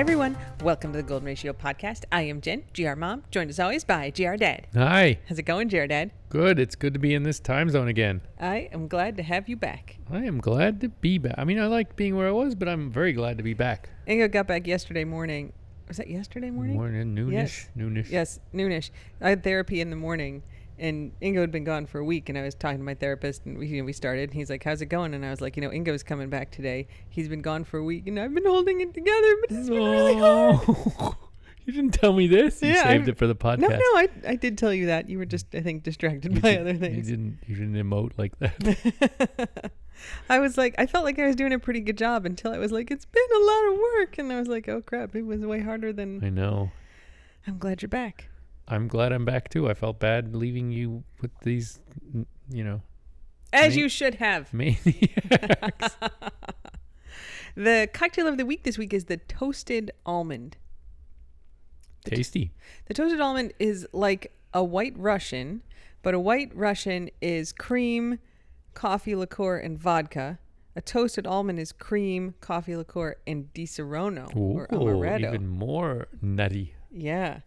Hi, everyone. Welcome to the Golden Ratio Podcast. I am Jen, GR Mom, joined as always by GR Dad. Hi. How's it going, GR Dad? Good. It's good to be in this time zone again. I am glad to have you back. I am glad to be back. I mean, I like being where I was, but I'm very glad to be back. Ingo got back yesterday morning. Was that yesterday morning? Morning, noonish, Yes. noonish. Yes, noonish. I had therapy in the morning, and Ingo had been gone for a week, and I was talking to my therapist, and we, you know, we started. And he's like, "How's it going?" And I was like, "You know, Ingo's coming back today. He's been gone for a week, and I've been holding it together, but it's been really hard." You didn't tell me this. You Yeah, saved I'm- it for the podcast. No, no, I, I did tell you that. You were just, I think, distracted You by did- other things. You didn't. You didn't emote like that. I was like, I felt like I was doing a pretty good job until I was like, it's been a lot of work, and I was like, oh crap, it was way harder than. I know. I'm glad you're back. I'm glad I'm back too. I felt bad leaving you with these, you know, As Me- you should have. maniacs. The cocktail of the week this week is the toasted almond. Tasty. The toasted almond is like a white Russian, but a white Russian is cream, coffee liqueur, and vodka. A toasted almond is cream, coffee liqueur, and Disaronno or amaretto. even more nutty. Yeah.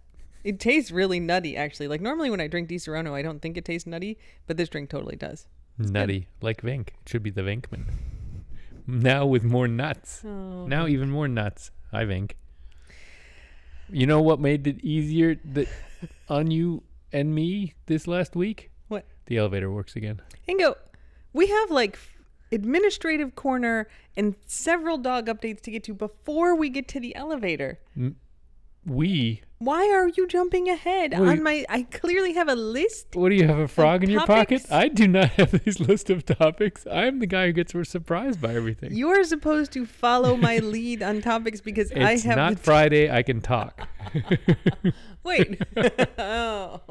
It tastes really nutty, actually. Like normally when I drink Disaronno, I don't think it tastes nutty, but this drink totally does. Nutty, like Vink. It should be the Vinkman. Now with more nuts. Oh. Now even more nuts. Hi, Vink. You know what made it easier that on you and me this last week? What? The elevator works again. Ingo, we have like administrative corner and several dog updates to get to before we get to the elevator. We. Why are you jumping ahead Wait. on my? I clearly have a list. What do you have a frog in your pocket? I do not have this list of topics. I'm the guy who gets surprised by everything. You are supposed to follow my lead on topics because I it's have not the Friday. I can talk. wait. oh,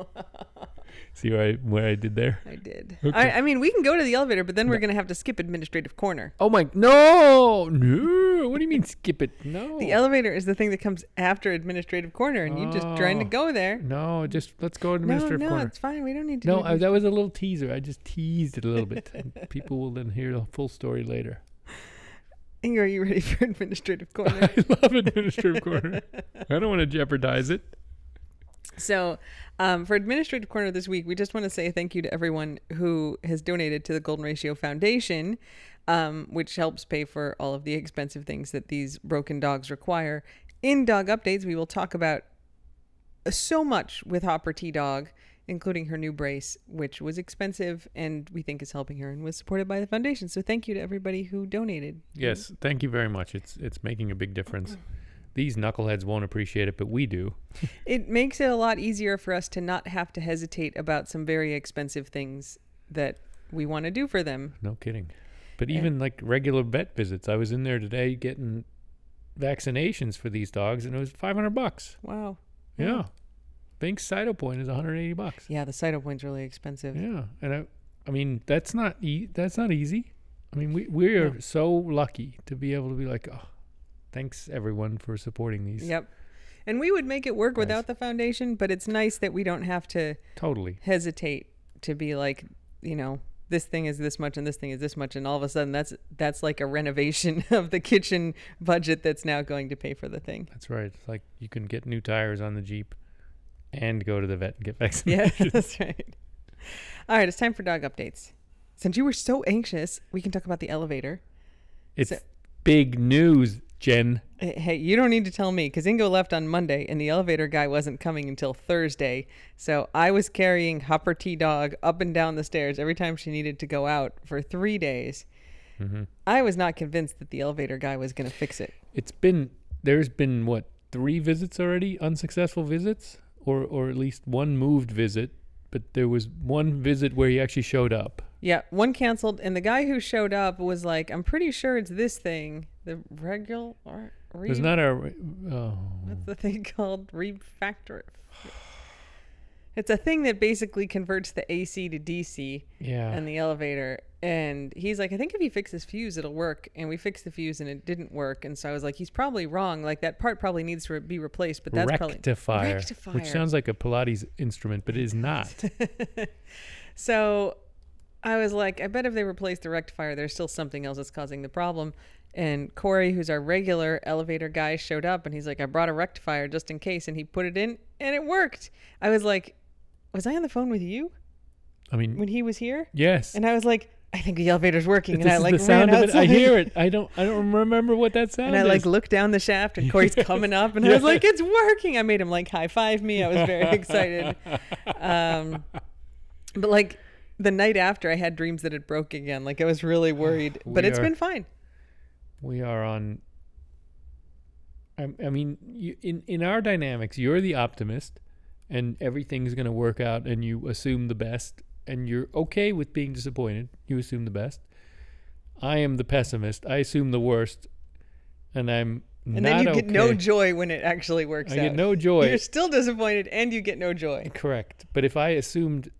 See where I where I did there? I did. Okay. I, I mean, we can go to the elevator, but then we're gonna have to skip administrative corner. Oh my no no! What do you mean skip it? No. The elevator is the thing that comes after administrative corner, and you're just trying to Oh. go there. no, just let's go to No, administrative no, corner. it's fine. We don't need to. No, I, that was a little teaser. I just teased it a little bit. People will then hear the full story later. Ingo, are you ready for administrative corner? I love administrative corner. I don't want to jeopardize it. So, um, for administrative corner this week, we just want to say thank you to everyone who has donated to the Golden Ratio Foundation, um, which helps pay for all of the expensive things that these broken dogs require. In dog updates, we will talk about uh, so much with Hopper T Dog, including her new brace, which was expensive and we think is helping her and was supported by the foundation. So, thank you to everybody who donated. Yes, thank you very much. It's it's making a big difference. These knuckleheads won't appreciate it, but we do. It makes it a lot easier for us to not have to hesitate about some very expensive things that we want to do for them. No kidding. But even like regular vet visits, I was in there today getting vaccinations for these dogs, and it was five hundred bucks. Wow. Yeah, Vink's Cytopoint is one hundred eighty bucks. Yeah, the Cytopoint's really expensive. Yeah, and I, I mean that's not e- that's not easy. I mean we we are No. so lucky to be able to be like, oh, thanks everyone for supporting these. Yep. And we would make it work Nice. without the foundation, but it's nice that we don't have to Totally. hesitate to be like, you know, this thing is this much and this thing is this much and all of a sudden that's that's like a renovation of the kitchen budget that's now going to pay for the thing. That's right. It's like you can get new tires on the Jeep, and go to the vet and get vaccinated. Yeah, that's right. All right, it's time for dog updates. Since you were so anxious, we can talk about the elevator. it's So- big news, Jen. Hey, you don't need to tell me because Ingo left on Monday and the elevator guy wasn't coming until Thursday. So I was carrying Hopper T Dog up and down the stairs every time she needed to go out for three days. hmm I was not convinced that the elevator guy was going to fix it. It's been there's been what three visits already, unsuccessful visits, or or at least one moved visit. But there was one visit where he actually showed up. Yeah, one canceled, and the guy who showed up was like, "I'm pretty sure it's this thing, the regular." It was not a. Oh, What's the thing called? Refactor. It's a thing that basically converts the AC to DC yeah. in the elevator. And he's like, I think if you fix this fuse, it'll work. And we fixed the fuse and it didn't work. And so I was like, he's probably wrong. Like that part probably needs to be replaced, but that's rectifier, Rectifier. which sounds like a Pilates instrument, but it is not. so I was like, I bet if they replace the rectifier, there's still something else that's causing the problem. And Corey, who's our regular elevator guy, showed up and he's like, I brought a rectifier just in case. And he put it in and it worked. I was like, Was I on the phone with you I mean, when he was here? yes. And I was like, I think the elevator's working. and I like ran. I outside. hear it. I don't. I don't remember what that sound And I like is. looked down the shaft and Corey's coming up and I was like, It's working. I made him like high five me. I was very excited. Um, but like the night after, I had dreams that it broke again. Like I was really worried, but We it's are- been fine. we are on. I, I mean, you, in in our dynamics, you're the optimist, and everything's going to work out, and you assume the best, and you're okay with being disappointed. You assume the best. I am the pessimist. I assume the worst, and I'm And then you get no joy when it actually works I out. get no joy. You're still disappointed and you get no joy. Correct. But if I assumed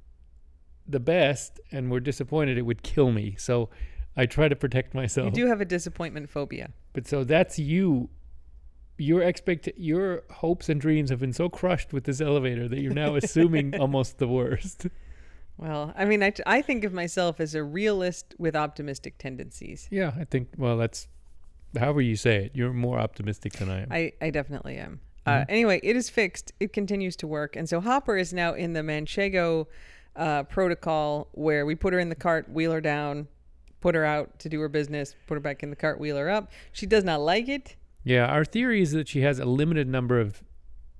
the best and were disappointed, it would kill me. So I try to protect myself. You do have a disappointment phobia. But so that's you. Your expect your hopes and dreams have been so crushed with this elevator that you're now assuming almost the worst. Well, I mean, I, I think of myself as a realist with optimistic tendencies. Yeah, I think. Well, that's however you say it. You're more optimistic than I am. I, I definitely am. Mm-hmm. Uh, anyway, it is fixed. It continues to work. And so Hopper is now in the Manchego uh, protocol where we put her in the cart, wheel her down, put her out to do her business, put her back in the cart, wheel her up. She does not like it. Yeah, our theory is that she has a limited number of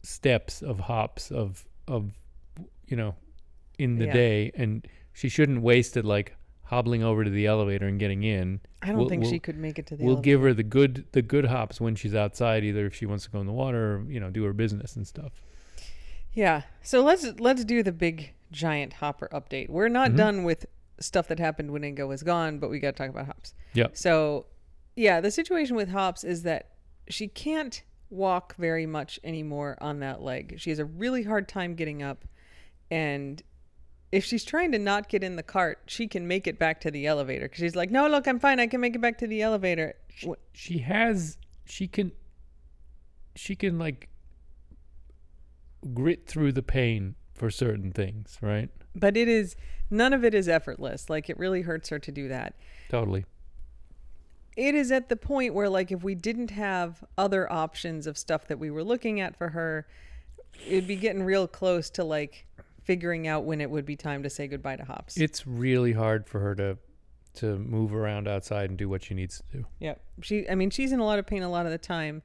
steps of hops of of you know in the Yeah. day, and she shouldn't waste it like hobbling over to the elevator and getting in. I don't We'll- think we'll- she could make it to the we'll elevator. give her the good the good hops when she's outside either if she wants to go in the water or you know do her business and stuff Yeah. So let's let's do the big giant hopper update. We're not Mhm. done with stuff that happened when Ingo was gone, but we got to talk about hops. Yeah. So, yeah, the situation with hops is that she can't walk very much anymore on that leg. She has a really hard time getting up, and if she's trying to not get in the cart, she can make it back to the elevator because she's like, "No, look, I'm fine. I can make it back to the elevator." Wh- she has she can she can like grit through the pain for certain things right But it is none of it is effortless. Like it really hurts her to do that. totally it is at the point where like if we didn't have other options of stuff that we were looking at for her it'd be getting real close to like figuring out when it would be time to say goodbye to hops it's really hard for her to to move around outside and do what she needs to do yep she i mean she's in a lot of pain a lot of the time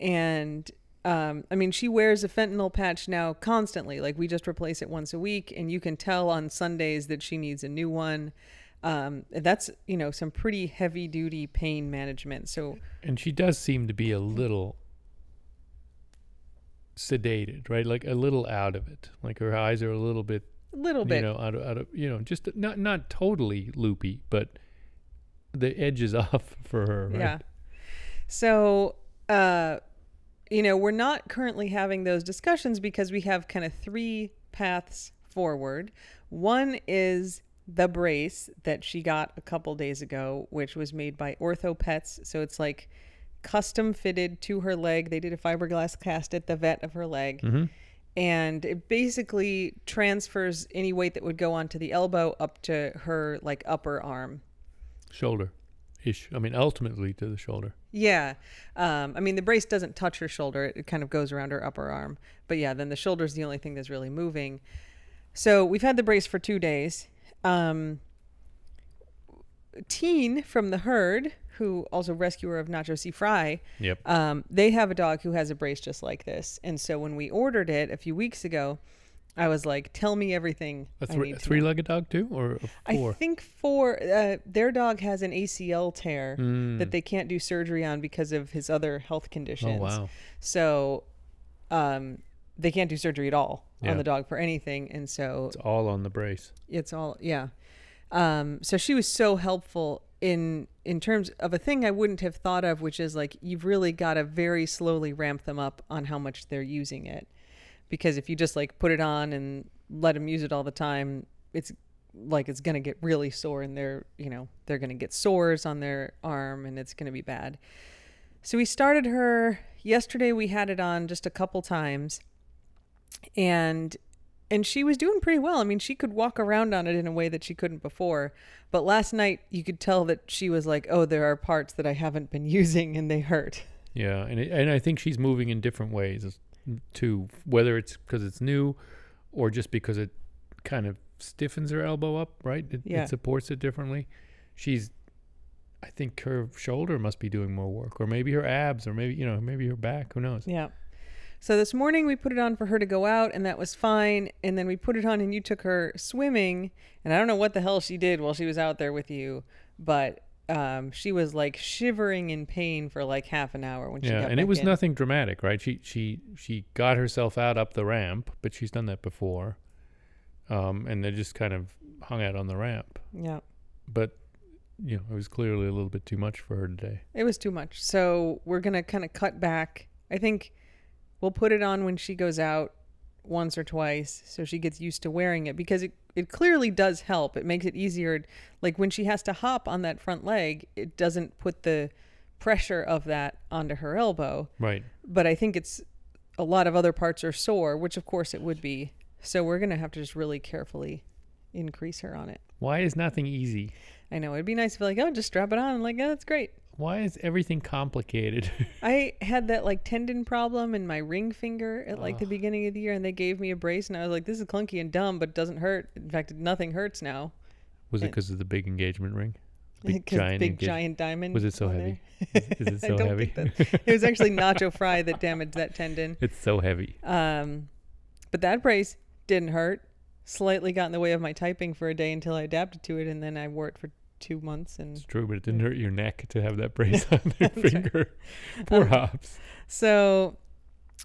and um, I mean, she wears a fentanyl patch now constantly. Like we just replace it once a week, and you can tell on Sundays that she needs a new one. Um, that's you know some pretty heavy duty pain management. So and she does seem to be a little sedated right like a little out of it like her eyes are a little bit little bit. you know out of, out of you know just not not totally loopy but the edge is off for her right? Yeah. So, uh, you know, we're not currently having those discussions because we have kind of three paths forward. One is the brace that she got a couple days ago, which was made by OrthoPets. So it's like custom fitted to her leg. They did a fiberglass cast at the vet of her leg. Mhm. And it basically transfers any weight that would go onto the elbow up to her like upper arm. shoulder ish i mean ultimately to the shoulder Yeah. Um, I mean, the brace doesn't touch her shoulder. It, it kind of goes around her upper arm. But yeah, then the shoulder's the only thing that's really moving. So we've had the brace for two days. Um, Teen from the herd, who also rescuer of Nacho C. Fry, yep um, they have a dog who has a brace just like this. And so when we ordered it a few weeks ago, I was like, tell me everything. A three, need to know." three-legged dog too, or a I four? think four. Uh, their dog has an ACL tear Mm. that they can't do surgery on because of his other health oh conditions. wow, So, um, they can't do surgery at all Yeah. on the dog for anything, and so it's all on the brace. it's all yeah. Um, so she was so helpful in in terms of a thing I wouldn't have thought of, which is like you've really got to very slowly ramp them up on how much they're using it, because if you just like put it on and let them use it all the time, it's like it's gonna get really sore and they're you know they're gonna get sores on their arm and it's gonna be bad. So we started her yesterday. We had it on just a couple times, and and she was doing pretty well. I mean, she could walk around on it in a way that she couldn't before. But last night, you could tell that she was like, "Oh, there are parts that I haven't been using, and they hurt." Yeah, and it, and I think she's moving in different ways too, whether it's because it's new, or just because it kind of stiffens her elbow up, right? It, Yeah. it supports it differently. She's, I think her shoulder must be doing more work, or maybe her abs, or maybe you know, maybe her back. Who knows? Yeah. So this morning we put it on for her to go out, and that was fine. And then we put it on, and you took her swimming, and I don't know what the hell she did while she was out there with you, but um, she was like shivering in pain for like half an hour when she Yeah, got and it was in. nothing dramatic, right? She she she got herself out up the ramp, but she's done that before, um, and they just kind of hung out on the ramp. Yeah. But you know, it was clearly a little bit too much for her today. It was too much. So we're gonna kind of cut back. I think we'll put it on when she goes out once or twice, so she gets used to wearing it because it it clearly does help. It makes it easier. Like when she has to hop on that front leg, it doesn't put the pressure of that onto her elbow. Right. But I think it's a lot of other parts are sore, which of course it would be. So we're gonna have to just really carefully increase her on it. Why is nothing easy? I know it'd be nice if like, oh, just strap it on. I'm like, oh, that's great. Why is everything complicated? I had that like tendon problem in my ring finger at like the beginning of the year, and they gave me a brace, and I was like, "This is clunky and dumb, but it doesn't hurt. In fact, nothing hurts now." Was it because of the big engagement ring? Big giant big engage- giant diamond. Was it so heavy? Is, is it I so don't heavy? think that- It was actually Nacho Fry that damaged that tendon. it's so heavy. Um, but that brace didn't hurt. Slightly got in the way of my typing for a day until I adapted to it, and then I wore it for two months. And It's true, but it didn't hurt your neck to have that brace on your That's right. finger. Poor Um, Hops. So,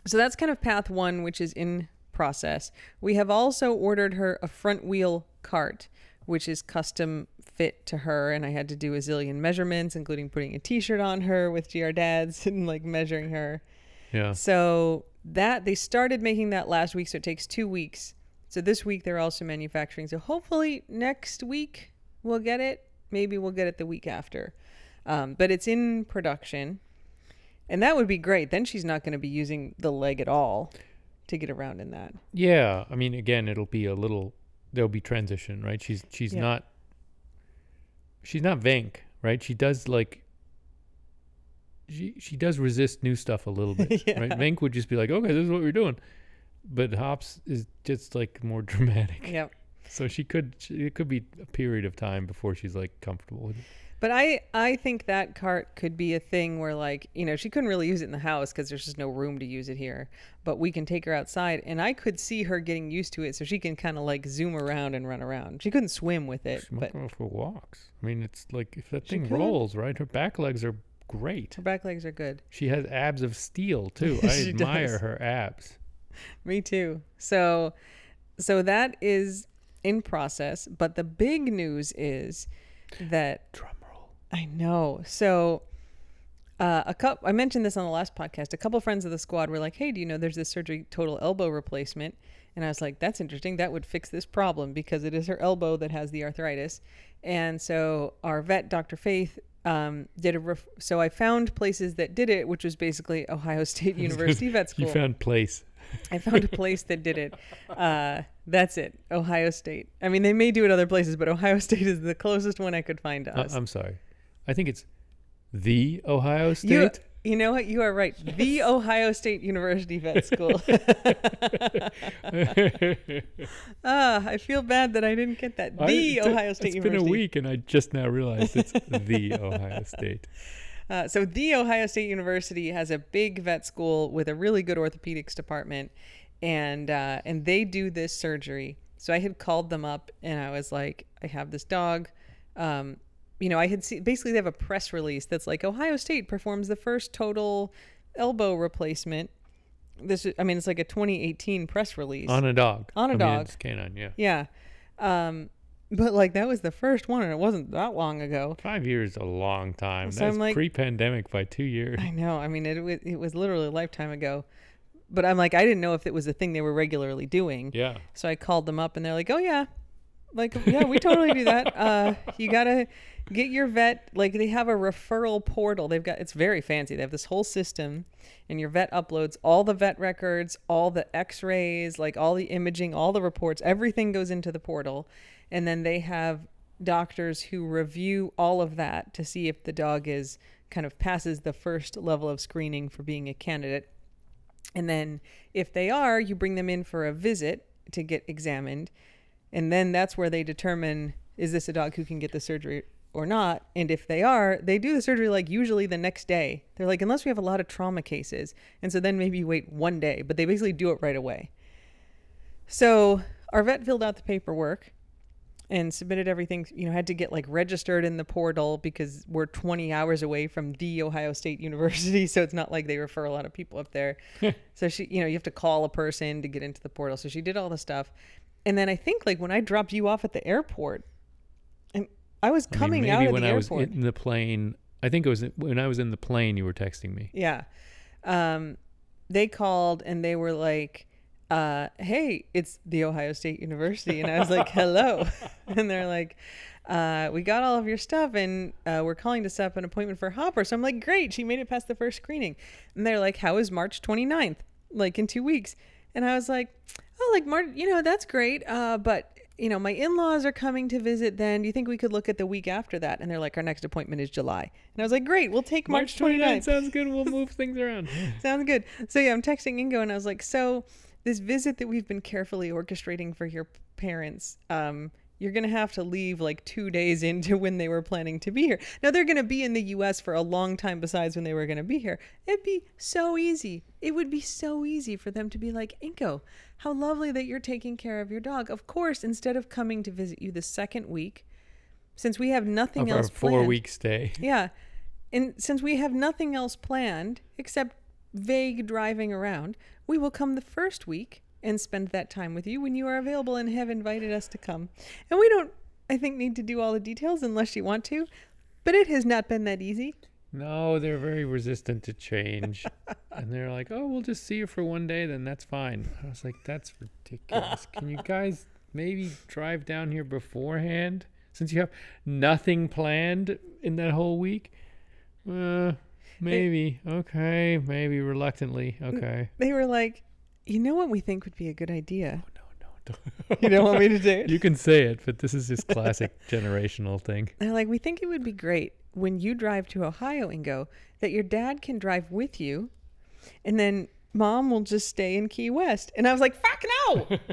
so that's kind of path one, which is in process. We have also ordered her a front wheel cart, which is custom fit to her, and I had to do a zillion measurements, including putting a T-shirt on her with GR Dads and like measuring her. Yeah. So that they started making that last week, so it takes two weeks. So this week they're also manufacturing. So hopefully next week we'll get it. Maybe we'll get it the week after. Um, but it's in production, and that would be great. Then she's not going to be using the leg at all to get around in that. Yeah. I mean, again, it'll be a little. There'll be transition, right? She's she's Yeah. not. She's not Venk, right? She does like. She she does resist new stuff a little bit, Yeah. right? Venk would just be like, okay, this is what we're doing, but Hops is just like more dramatic. Yep. So she could she, it could be a period of time before she's like comfortable with it. But I I think that cart could be a thing where like you know she couldn't really use it in the house because there's just no room to use it here. But we can take her outside, and I could see her getting used to it, so she can kind of like zoom around and run around. She couldn't swim with it, She might but go for walks. I mean, it's like if that thing could. rolls, right? Her back legs are great. her back legs are good. She has abs of steel too. I admire does. her abs. Me too. So, so that is in process. But the big news is that Drum roll. I know. So, uh, a couple. I mentioned this on the last podcast. A couple friends of the squad were like, "Hey, do you know there's this surgery total elbow replacement?" And I was like, "That's interesting. That would fix this problem because it is her elbow that has the arthritis." And so our vet, Dr. Faith, um, did a. Ref- so I found places that did it, which was basically Ohio State University Vet School. You found place. I found a place that did it. Uh, that's it, Ohio State. I mean, they may do it other places, but Ohio State is the closest one I could find to Uh, us. I'm sorry. I think it's the Ohio State. you know what? You are right. The Ohio State University Vet School. ah, I feel bad that I didn't get that. The I- Ohio State It's University. It's been a week, and I just now realized it's the Ohio State. Uh, so the Ohio State University has a big vet school with a really good orthopedics department, and uh, and they do this surgery. So I had called them up and I was like, I have this dog. Um, you know, I had seen basically they have a press release that's like Ohio State performs the first total elbow replacement. This is, I mean, it's like a 2018 press release. On a dog. On a I mean, dog. it's canine, yeah. yeah. Um, but like that was the first one and it wasn't that long ago. Five years is a long time. So That's I'm like- pre-pandemic by two years. I know. I mean, it was, it was literally a lifetime ago. But I'm like, I didn't know if it was a thing they were regularly doing. Yeah. So I called them up and they're like, oh, yeah, Like, yeah, we totally do that. Uh, you gotta get your vet. Like, they have a referral portal. They've got it's very fancy. They have this whole system, and your vet uploads all the vet records, all the X-rays, like all the imaging, all the reports. Everything goes into the portal, and then they have doctors who review all of that to see if the dog is kind of passes the first level of screening for being a candidate. And then if they are, you bring them in for a visit to get examined. And then that's where they determine is this a dog who can get the surgery or not? And if they are, they do the surgery like usually the next day. They're like, unless we have a lot of trauma cases. And so then maybe you wait one day, but they basically do it right away. So our vet filled out the paperwork and submitted everything you know had to get like registered in the portal because we're 20 hours away from the ohio state university so it's not like they refer a lot of people up there so she you know you have to call a person to get into the portal so she did all the stuff and then i think like when i dropped you off at the airport and i was I mean, coming maybe out of the city. when I airport was in the plane. I think it was when I was in the plane. You were texting me. Yeah. Um, they called and they were like, uh, hey, it's the Ohio State University. And I was like, hello. and they're like, uh, we got all of your stuff and uh, we're calling to set up an appointment for Hopper. So I'm like, great. She made it past the first screening. And they're like, how is March 29th? Like in two weeks. And I was like, oh, like March, you know, that's great. Uh, but you know, my in-laws are coming to visit then. Do you think we could look at the week after that? And they're like, our next appointment is July. And I was like, great, we'll take March, 29th. sounds good. We'll move things around. Sounds good. So yeah, I'm texting Ingo and I was like, so this visit that we've been carefully orchestrating for your parents, um, you're gonna have to leave like two days into when they were planning to be here. Now they're gonna be in the U.S. for a long time besides when they were gonna be here. It'd be so easy. It would be so easy for them to be like, Ingo, how lovely that you're taking care of your dog. Of course, instead of coming to visit you the second week, since we have nothing of our else four planned, week stay. yeah. And since we have nothing else planned except vague driving around, we will come the first week and spend that time with you when you are available and have invited us to come. And we don't, I think, need to do all the details unless you want to, but it has not been that easy. No, they're very resistant to change. and they're like, oh, we'll just see you for one day, then that's fine. I was like, that's ridiculous. Can you guys maybe drive down here beforehand since you have nothing planned in that whole week? Uh, maybe. Okay. Maybe reluctantly. Okay. They were like, you know what we think would be a good idea? Oh, no, no, don't. You don't want me to do it? You can say it, but this is just classic generational thing. They're like, we think it would be great when you drive to Ohio and go that your dad can drive with you, and then mom will just stay in Key West. And I was like, fuck no.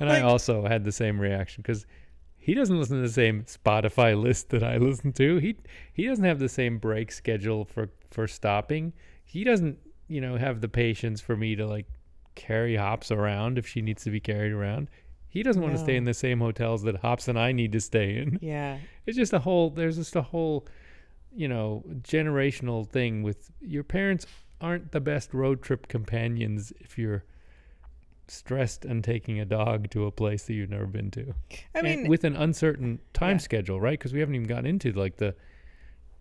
And I also had the same reaction because he doesn't listen to the same Spotify list that I listen to. He he doesn't have the same break schedule for for stopping. He doesn't you know have the patience for me to like carry Hops around if she needs to be carried around. He doesn't want to stay in the same hotels that Hops and I need to stay in. yeah. It's just a whole there's just a whole you know generational thing with your parents aren't the best road trip companions if you're stressed and taking a dog to a place that you've never been to I And mean, with an uncertain time Yeah. schedule right because we haven't even gotten into like the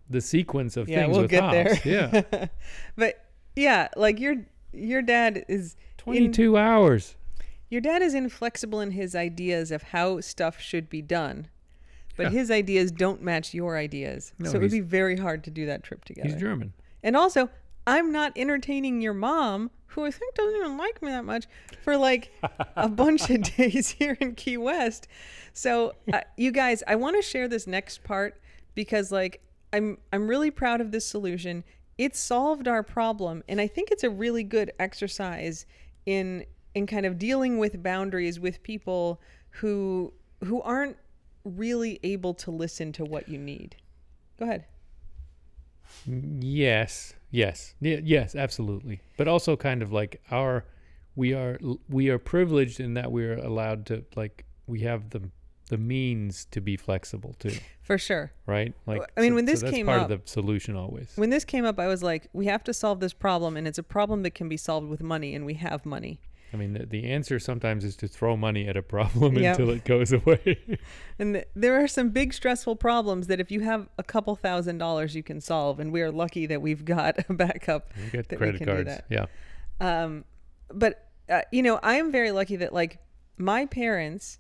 the sequence of yeah, things we'll with get Hops. there. yeah but yeah, like your your dad is 22 hours your dad is inflexible in his ideas of how stuff should be done. But Yeah. his ideas don't match your ideas. No, so it would be very hard to do that trip together. he's german And also, I'm not entertaining your mom, who I think doesn't even like me that much, for like a bunch of days here in Key West. So, uh, you guys, I want to share this next part because like I'm I'm really proud of this solution. It solved our problem, and I think it's a really good exercise in in kind of dealing with boundaries with people who who aren't really able to listen to what you need. Go ahead. Yes, yes, yes, absolutely. But also, kind of like our, we are we are privileged in that we are allowed to like we have the the means to be flexible too, For sure. right? Like, I mean, so- when so this that's came part up- of the solution always. When this came up, I was like, we have to solve this problem, and it's a problem that can be solved with money, and we have money. I mean, the, the answer sometimes is to throw money at a problem Yep. until it goes away. And th- there are some big stressful problems that if you have a couple thousand dollars, you can solve. And we are lucky that we've got a backup. we get That we credit can do cards. that. Yeah. Um, but uh, you know, I am very lucky that like my parents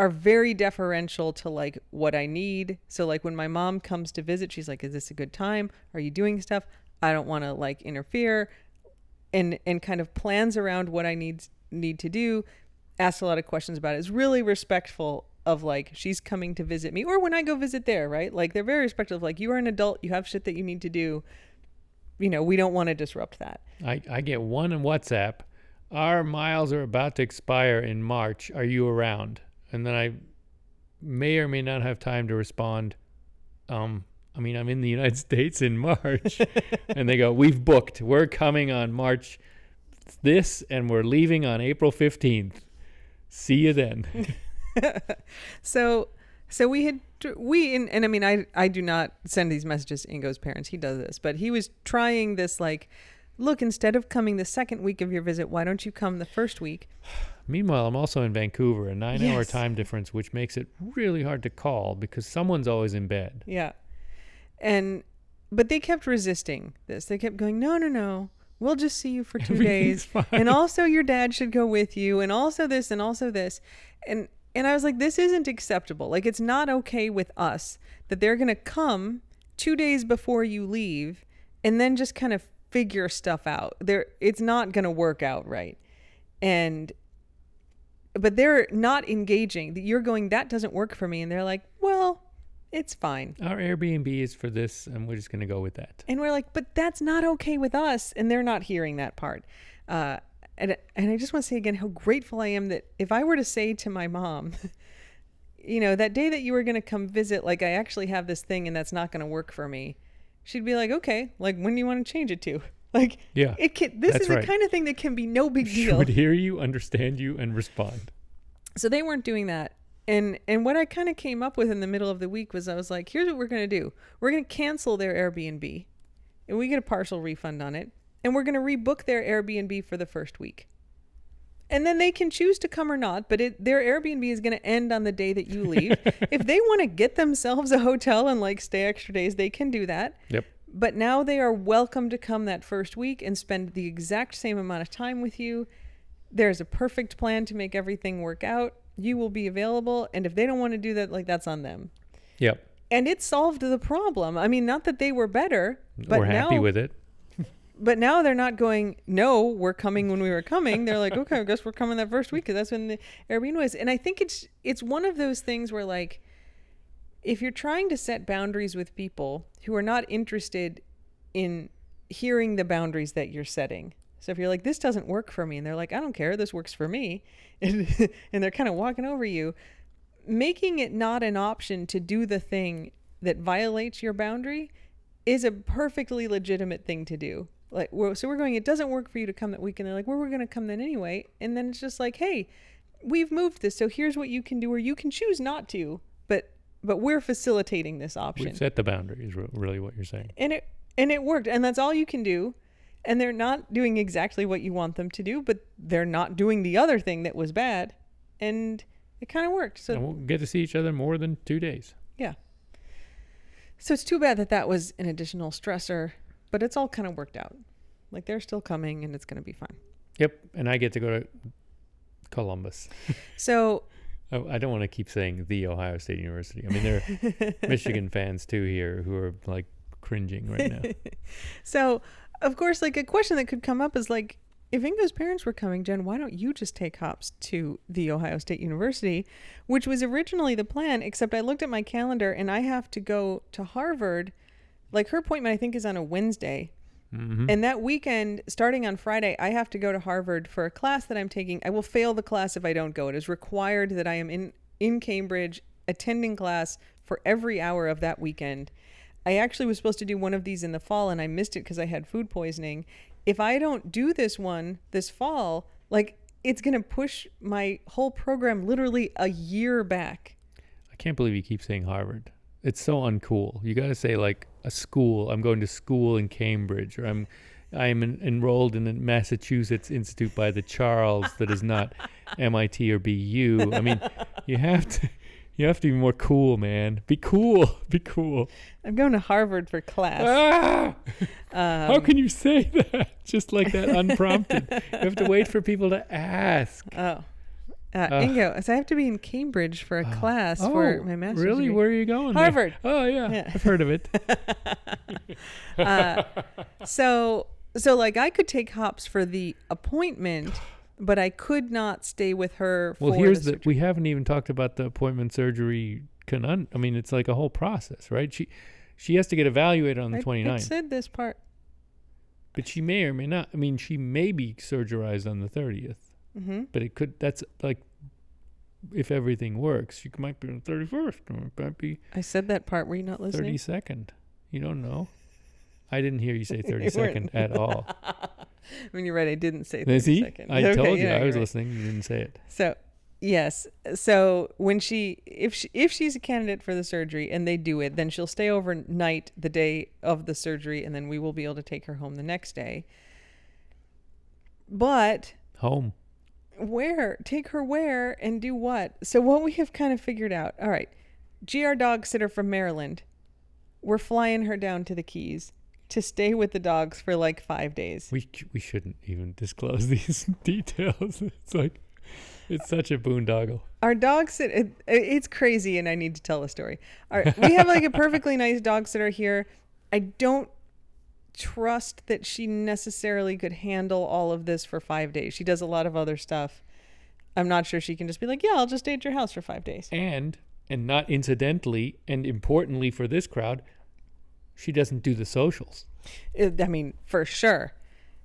are very deferential to like what I need. So like when my mom comes to visit, she's like, "Is this a good time? Are you doing stuff? I don't want to like interfere." And and kind of plans around what I need need to do. Asks a lot of questions about it. Is really respectful of like she's coming to visit me or when I go visit there, right? Like they're very respectful of like you are an adult, you have shit that you need to do. You know, we don't want to disrupt that. I, I get one in WhatsApp. Our miles are about to expire in March. Are you around? And then I may or may not have time to respond. Um, I mean, I'm in the United States in March. and they go, We've booked. We're coming on March this, and we're leaving on April 15th. See you then. so so we had we and, and I mean I I do not send these messages to Ingo's parents. He does this, but he was trying this like, look, instead of coming the second week of your visit, why don't you come the first week? Meanwhile, I'm also in Vancouver, a nine hour time difference, which makes it really hard to call because someone's always in bed. Yeah. And but they kept resisting this. They kept going, "No, no, no. We'll just see you for 2 days. fine. And also your dad should go with you and also this and also this." And and I was like, "This isn't acceptable. Like it's not okay with us that they're going to come 2 days before you leave and then just kind of figure stuff out. There it's not going to work out right." And but they're not engaging. You're going, "That doesn't work for me." And they're like, "Well, it's fine." Our Airbnb is for this, and we're just going to go with that. And we're like, but that's not okay with us. And they're not hearing that part. Uh, and, and I just want to say again how grateful I am that if I were to say to my mom, you know, that day that you were going to come visit, like I actually have this thing and that's not going to work for me, she'd be like, okay, like when do you want to change it to? Like, Yeah, it can, this is the right. kind of thing that can be no big deal. She would hear you, understand you, and respond. so they weren't doing that and and what i kind of came up with in the middle of the week was i was like here's what we're going to do we're going to cancel their airbnb and we get a partial refund on it and we're going to rebook their airbnb for the first week and then they can choose to come or not but it, their airbnb is going to end on the day that you leave if they want to get themselves a hotel and like stay extra days they can do that Yep. but now they are welcome to come that first week and spend the exact same amount of time with you. There's a perfect plan to make everything work out. You will be available. And if they don't want to do that, like that's on them. Yep. And it solved the problem. I mean, not that they were better, but we're now, happy with it. But now they're not going, no, we're coming when we were coming. They're like, okay, I guess we're coming that first week because that's when the Airbnb was. And I think it's it's one of those things where like if you're trying to set boundaries with people who are not interested in hearing the boundaries that you're setting. So if you're like, this doesn't work for me, and they're like, I don't care, this works for me, and, and they're kind of walking over you, making it not an option to do the thing that violates your boundary is a perfectly legitimate thing to do. Like, we're, so we're going, it doesn't work for you to come that week. And they're like, well, we're going to come then anyway. And then it's just like, hey, we've moved this. So here's what you can do, or you can choose not to. But but we're facilitating this option We've set the boundaries really what you're saying. and it and it worked and that's all you can do and they're not doing exactly what you want them to do but they're not doing the other thing that was bad and it kind of worked so and we'll get to see each other more than two days. yeah so it's too bad that that was an additional stressor but it's all kind of worked out like they're still coming and it's going to be fine Yep. And I get to go to Columbus. so I, oh, I don't want to keep saying the Ohio State University. I mean, there are Michigan fans too here who are like cringing right now. so of course like a question that could come up is like if Ingo's parents were coming, Jen, why don't you just take hops to the Ohio State University, which was originally the plan, except I looked at my calendar and I have to go to Harvard. Like her appointment, I think, is on a Wednesday. hmm And that weekend, starting on Friday, I have to go to Harvard for a class that I'm taking. I will fail the class if I don't go. It is required that I am in, in Cambridge attending class for every hour of that weekend. I actually was supposed to do one of these in the fall and I missed it because I had food poisoning. If I don't do this one this fall, like it's going to push my whole program literally a year back. I can't believe you keep saying Harvard. It's so uncool. You got to say like a school. I'm going to school in Cambridge, or I'm I'm en- enrolled in the Massachusetts Institute by the Charles that is not MIT or BU. I mean, you have to you have to be more cool, man. Be cool. Be cool. I'm going to Harvard for class. Ah! Um, How can you say that just like that unprompted? you have to wait for people to ask. Oh. Uh, Ugh. Ingo, so I have to be in Cambridge for a class for my master's. Oh, really? degree. Where are you going? there? Harvard. Oh yeah, Yeah. I've heard of it. Uh, so so like I could take hops for the appointment, but I could not stay with her. well, here's the, the. We haven't even talked about the appointment surgery. Conun- I mean, it's like a whole process, right? She she has to get evaluated on the I, 29th. I said this part. But she may or may not. I mean, she may be surgerized on the 30th. Hmm But it could. That's like, if everything works, you might be on the 31st. Or it might be I said that part. Were you not listening? 32nd. You don't know. I didn't hear you say You 32nd weren't. at all. I mean, you're right. I didn't say Is he? 30. I Okay, told you. yeah, I was right. listening. You didn't say it. So, yes. So when she, if she, if she's a candidate for the surgery and they do it, then she'll stay overnight the day of the surgery, and then we will be able to take her home the next day. But Home. Where? Take her where and do what? So what we have kind of figured out. All right, GR dog sitter from Maryland. We're flying her down to the Keys to stay with the dogs for like five days. We we shouldn't even disclose these details. It's like, it's such a boondoggle. Our dog sit. It, it's crazy, and I need to tell a story. All right, we have like a perfectly nice dog sitter here. I don't trust that she necessarily could handle all of this for five days. She does a lot of other stuff. I'm not sure she can just be like, yeah, I'll just stay at your house for five days. And and not incidentally and importantly for this crowd, she doesn't do the socials. It- I mean, for sure.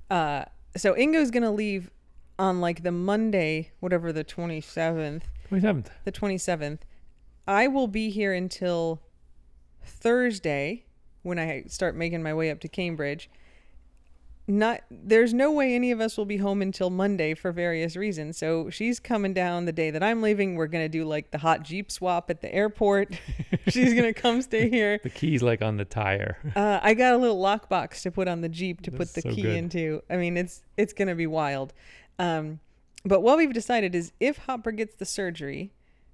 Uh, so Ingo's gonna leave on like the Monday, whatever the 27th. 27th. the 27th. I will be here until Thursday when I start making my way up to Cambridge. Not there's no way any of us will be home until Monday for various reasons. So she's coming down the day that I'm leaving. We're going to do like the hot Jeep swap at the airport. she's going to come stay here. The key's like on the tire. Uh, I got a little lockbox to put on the Jeep to That's put the so key good. into. I mean, it's it's gonna be wild. Um, but what we've decided is if Hopper gets the surgery,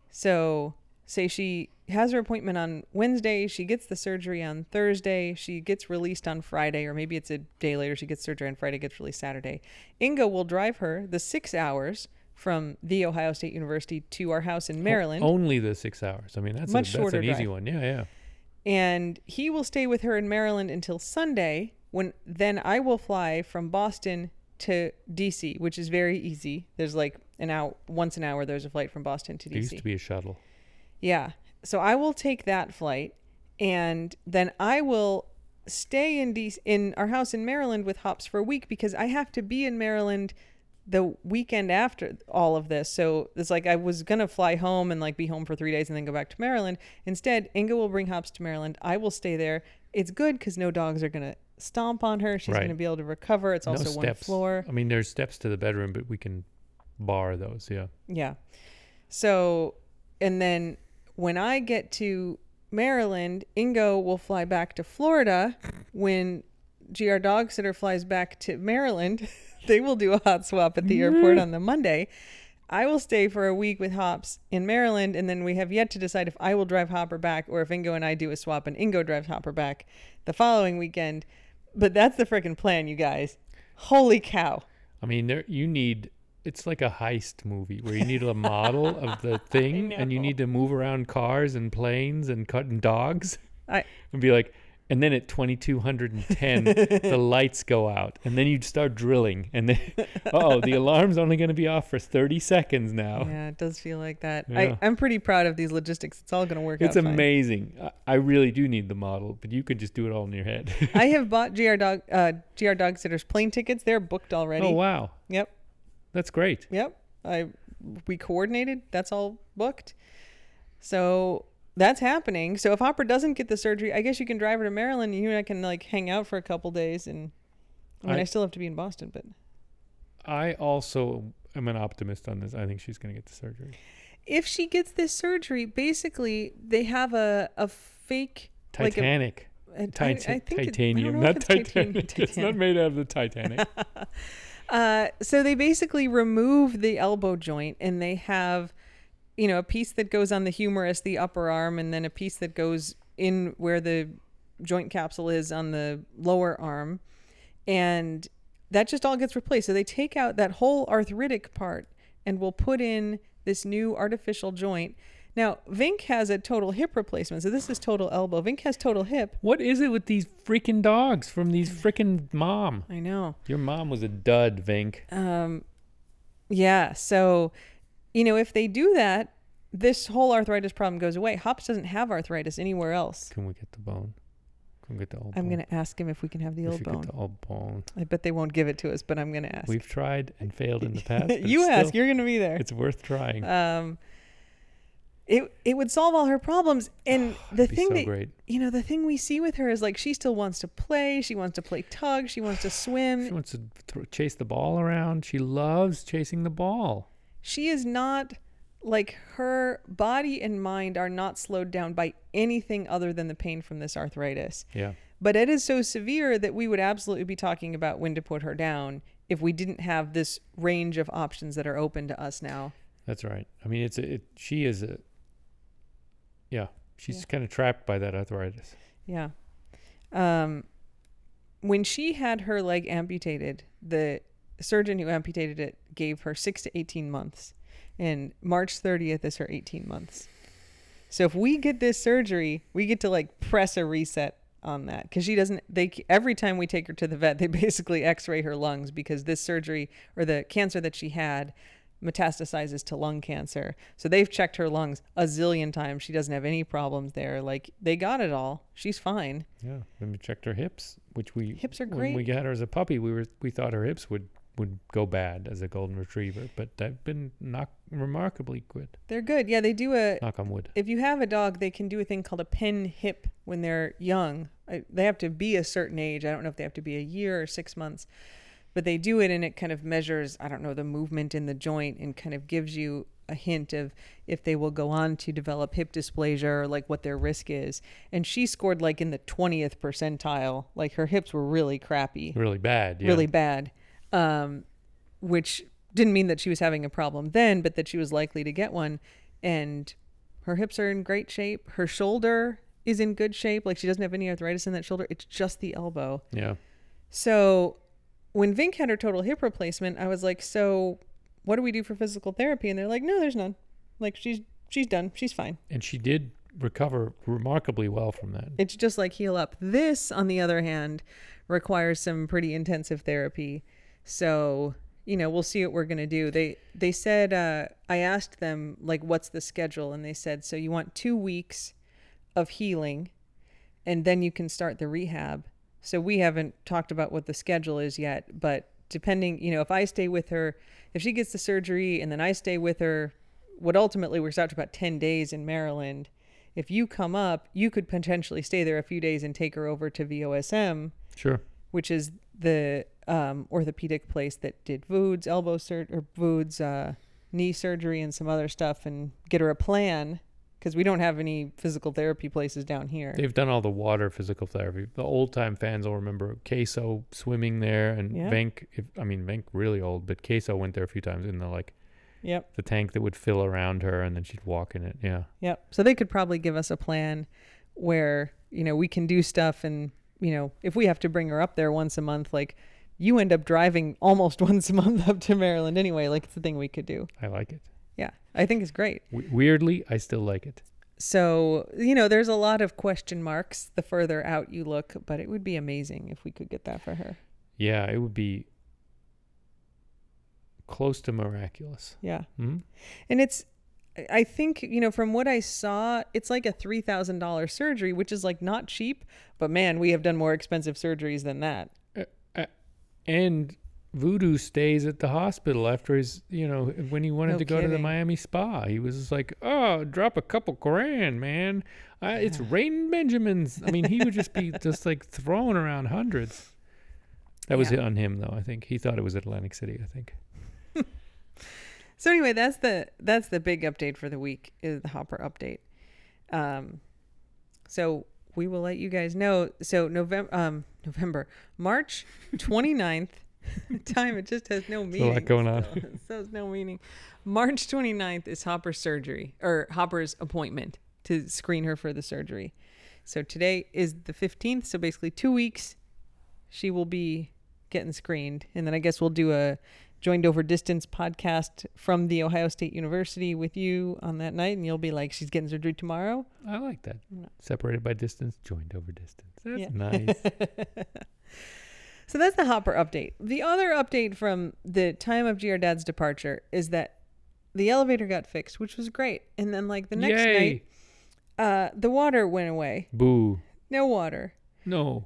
so say she has her appointment on Wednesday, she gets the surgery on Thursday, she gets released on Friday, or maybe it's a day later, she gets surgery on Friday, gets released Saturday. Ingo will drive her the six hours from the Ohio State University to our house in oh, Maryland. Only the six hours. I mean, that's, Much a, that's shorter an easy drive. one. Yeah, yeah. and he will stay with her in Maryland until Sunday when then I will fly from Boston to DC, which is very easy. There's like an hour once an hour there's a flight from Boston to DC. There used to be a shuttle. Yeah. So I will take that flight and then I will stay in DC, in our house in Maryland with Hops for a week because I have to be in Maryland the weekend after all of this. So it's like I was gonna fly home and like be home for three days and then go back to Maryland. Instead, Ingo will bring Hops to Maryland. I will stay there. It's good because no dogs are gonna stomp on her. She's Right. gonna be able to recover. It's also one floor. I mean, there's steps to the bedroom, but we can bar those. Yeah. Yeah. So, and then when I get to Maryland, Ingo will fly back to Florida. When GR Dog Sitter flies back to Maryland, they will do a hot swap at the mm-hmm. airport on the Monday. I will stay for a week with Hops in Maryland, and then we have yet to decide if I will drive Hopper back or if Ingo and I do a swap and Ingo drives Hopper back the following weekend. But that's the freaking plan, you guys. Holy cow. I mean, there you need. It's like a heist movie where you need a model of the thing, and you need to move around cars and planes and cutting dogs, I and be like. And then at 2210, the lights go out, and then you start drilling, and then, oh, the alarm's only going to be off for 30 seconds now. Yeah, it does feel like that. Yeah. I, I'm pretty proud of these logistics. It's all going to work It's out fine. amazing. I, I really do need the model, but you could just do it all in your head. I have bought GR Dog uh, GR Dog Sitters plane tickets. They're booked already. oh wow, Yep, that's great. yep. I we coordinated. That's all booked. So that's happening. So if Hopper doesn't get the surgery, I guess you can drive her to Maryland. and You and I can like hang out for a couple days, and I mean, I, I- still have to be in Boston, but I also am an optimist on this. I think she's going to get the surgery. if she gets this surgery, basically they have a a fake like a- Titanic. a, I- Tita- I it- I titanium, not Titanic. titanium. It's not made out of the Titanic. Uh, so they basically remove the elbow joint and they have, you know, a piece that goes on the humerus, the upper arm, and then a piece that goes in where the joint capsule is on the lower arm. And that just all gets replaced. So they take out that whole arthritic part and will put in this new artificial joint. Now, Vink has a total hip replacement. So this is total elbow. Vink has total hip. What is it with these freaking dogs from these freaking mom? I know. Your mom was a dud, Vink. Um, yeah. So, you know, if they do that, this whole arthritis problem goes away. Hops doesn't have arthritis anywhere else. Can we get the bone? Can we get the old bone? I'm bone? going to ask him if we can have the old bone. get the old bone. I bet they won't give it to us, but I'm going to ask. We've tried and failed in the past. you ask. still- You're going to be there. It's worth trying. Um, it it would solve all her problems. And the thing so that great. you know, the thing we see with her is like she still wants to play. She wants to play tug. She wants to swim. She wants to throw, chase the ball around. She loves chasing the ball. she is not like her body and mind are not slowed down by anything other than the pain from this arthritis. Yeah. But it is so severe that we would absolutely be talking about when to put her down if we didn't have this range of options that are open to us now. That's right. I mean, it's a, it. She is a. Yeah, she's Yeah. kind of trapped by that arthritis. Yeah. Um, when she had her leg amputated, the surgeon who amputated it gave her six to 18 months. And March 30th is her 18 months. So if we get this surgery, we get to like press a reset on that because she doesn't they every time we take her to the vet they basically x-ray her lungs because this surgery or the cancer that she had metastasizes to lung cancer so they've checked her lungs a zillion times she doesn't have any problems there like they got it all she's fine Yeah. Then we checked her hips, which we Hips are great. When we got her as a puppy, we were we thought her hips would would go bad as a golden retriever, but they've been knock remarkably good. they're good yeah they do a Knock on wood. if you have a dog, they can do a thing called a PennHIP when they're young. I, they have to be a certain age. I don't know if they have to be a year or six months, but they do it and it kind of measures, I don't know, the movement in the joint and kind of gives you a hint of if they will go on to develop hip dysplasia or like what their risk is. And she scored like in the 20th percentile. Like her hips were really crappy Really bad. Yeah. really bad, um, which didn't mean that she was having a problem then, but that she was likely to get one. And her hips are in great shape. Her shoulder is in good shape. Like she doesn't have any arthritis in that shoulder. It's just the elbow. Yeah. So when Vink had her total hip replacement, I was like, so what do we do for physical therapy? And they're like, no, there's none. Like she's she's done. She's fine. And she did recover remarkably well from that. It's just like heal up. This, on the other hand, requires some pretty intensive therapy. So, you know, we'll see what we're gonna do. They they said uh, I asked them like, what's the schedule, and they said, so you want two weeks of healing, and then you can start the rehab. So we haven't talked about what the schedule is yet, but depending, you know, if I stay with her, if she gets the surgery and then I stay with her, what ultimately works out to about 10 days in Maryland. If you come up, you could potentially stay there a few days and take her over to VOSM, Sure. which is the um, orthopedic place that did Vood's elbow sur- or Vood's uh, knee surgery and some other stuff, and get her a plan because we don't have any physical therapy places down here. They've done all the water physical therapy. The old time fans will remember Queso swimming there and Yeah. Venk. If, I mean, Venk really old, but Queso went there a few times in the like Yep. the tank that would fill around her and then she'd walk in it. Yeah. Yep. So they could probably give us a plan where, you know, we can do stuff and, you know, if we have to bring her up there once a month, like you end up driving almost once a month up to Maryland anyway. Like it's a thing we could do. I like it. Yeah. I think it's great. W- weirdly, I still like it. So, you know, there's a lot of question marks the further out you look, but it would be amazing if we could get that for her. Yeah, it would be close to miraculous. Yeah. hmm And it's, I think, you know, from what I saw, it's like a $3,000 surgery, which is like not cheap, but man, we have done more expensive surgeries than that. And Voodoo stays at the hospital after his, you know, when he wanted No to go to the. Miami spa. He was just like, oh, drop a couple grand, man. I, it's raining Benjamins. I mean, he would just be just like throwing around hundreds. That was Yeah. on him, though. I think he thought it was Atlantic City. I think. So anyway, that's the that's the big update for the week is the Hopper update. Um, so we will let you guys know. So November, um, November, March 29th. time it just has no meaning. a lot going on. still. so it's no meaning. March 29th is Hopper's surgery or Hopper's appointment to screen her for the surgery. So today is the 15th. So basically two weeks, she will be getting screened, and then I guess we'll do a joined over distance podcast from the Ohio State University with you on that night, and you'll be like, she's getting surgery tomorrow. I like that. No. Separated by distance, joined over distance. That's Yeah. nice. So that's the Hopper update. The other update from the time of GR Dad's departure is that the elevator got fixed, which was great. And then, like the next Yay. night, uh, the water went away. Boo. No water. No.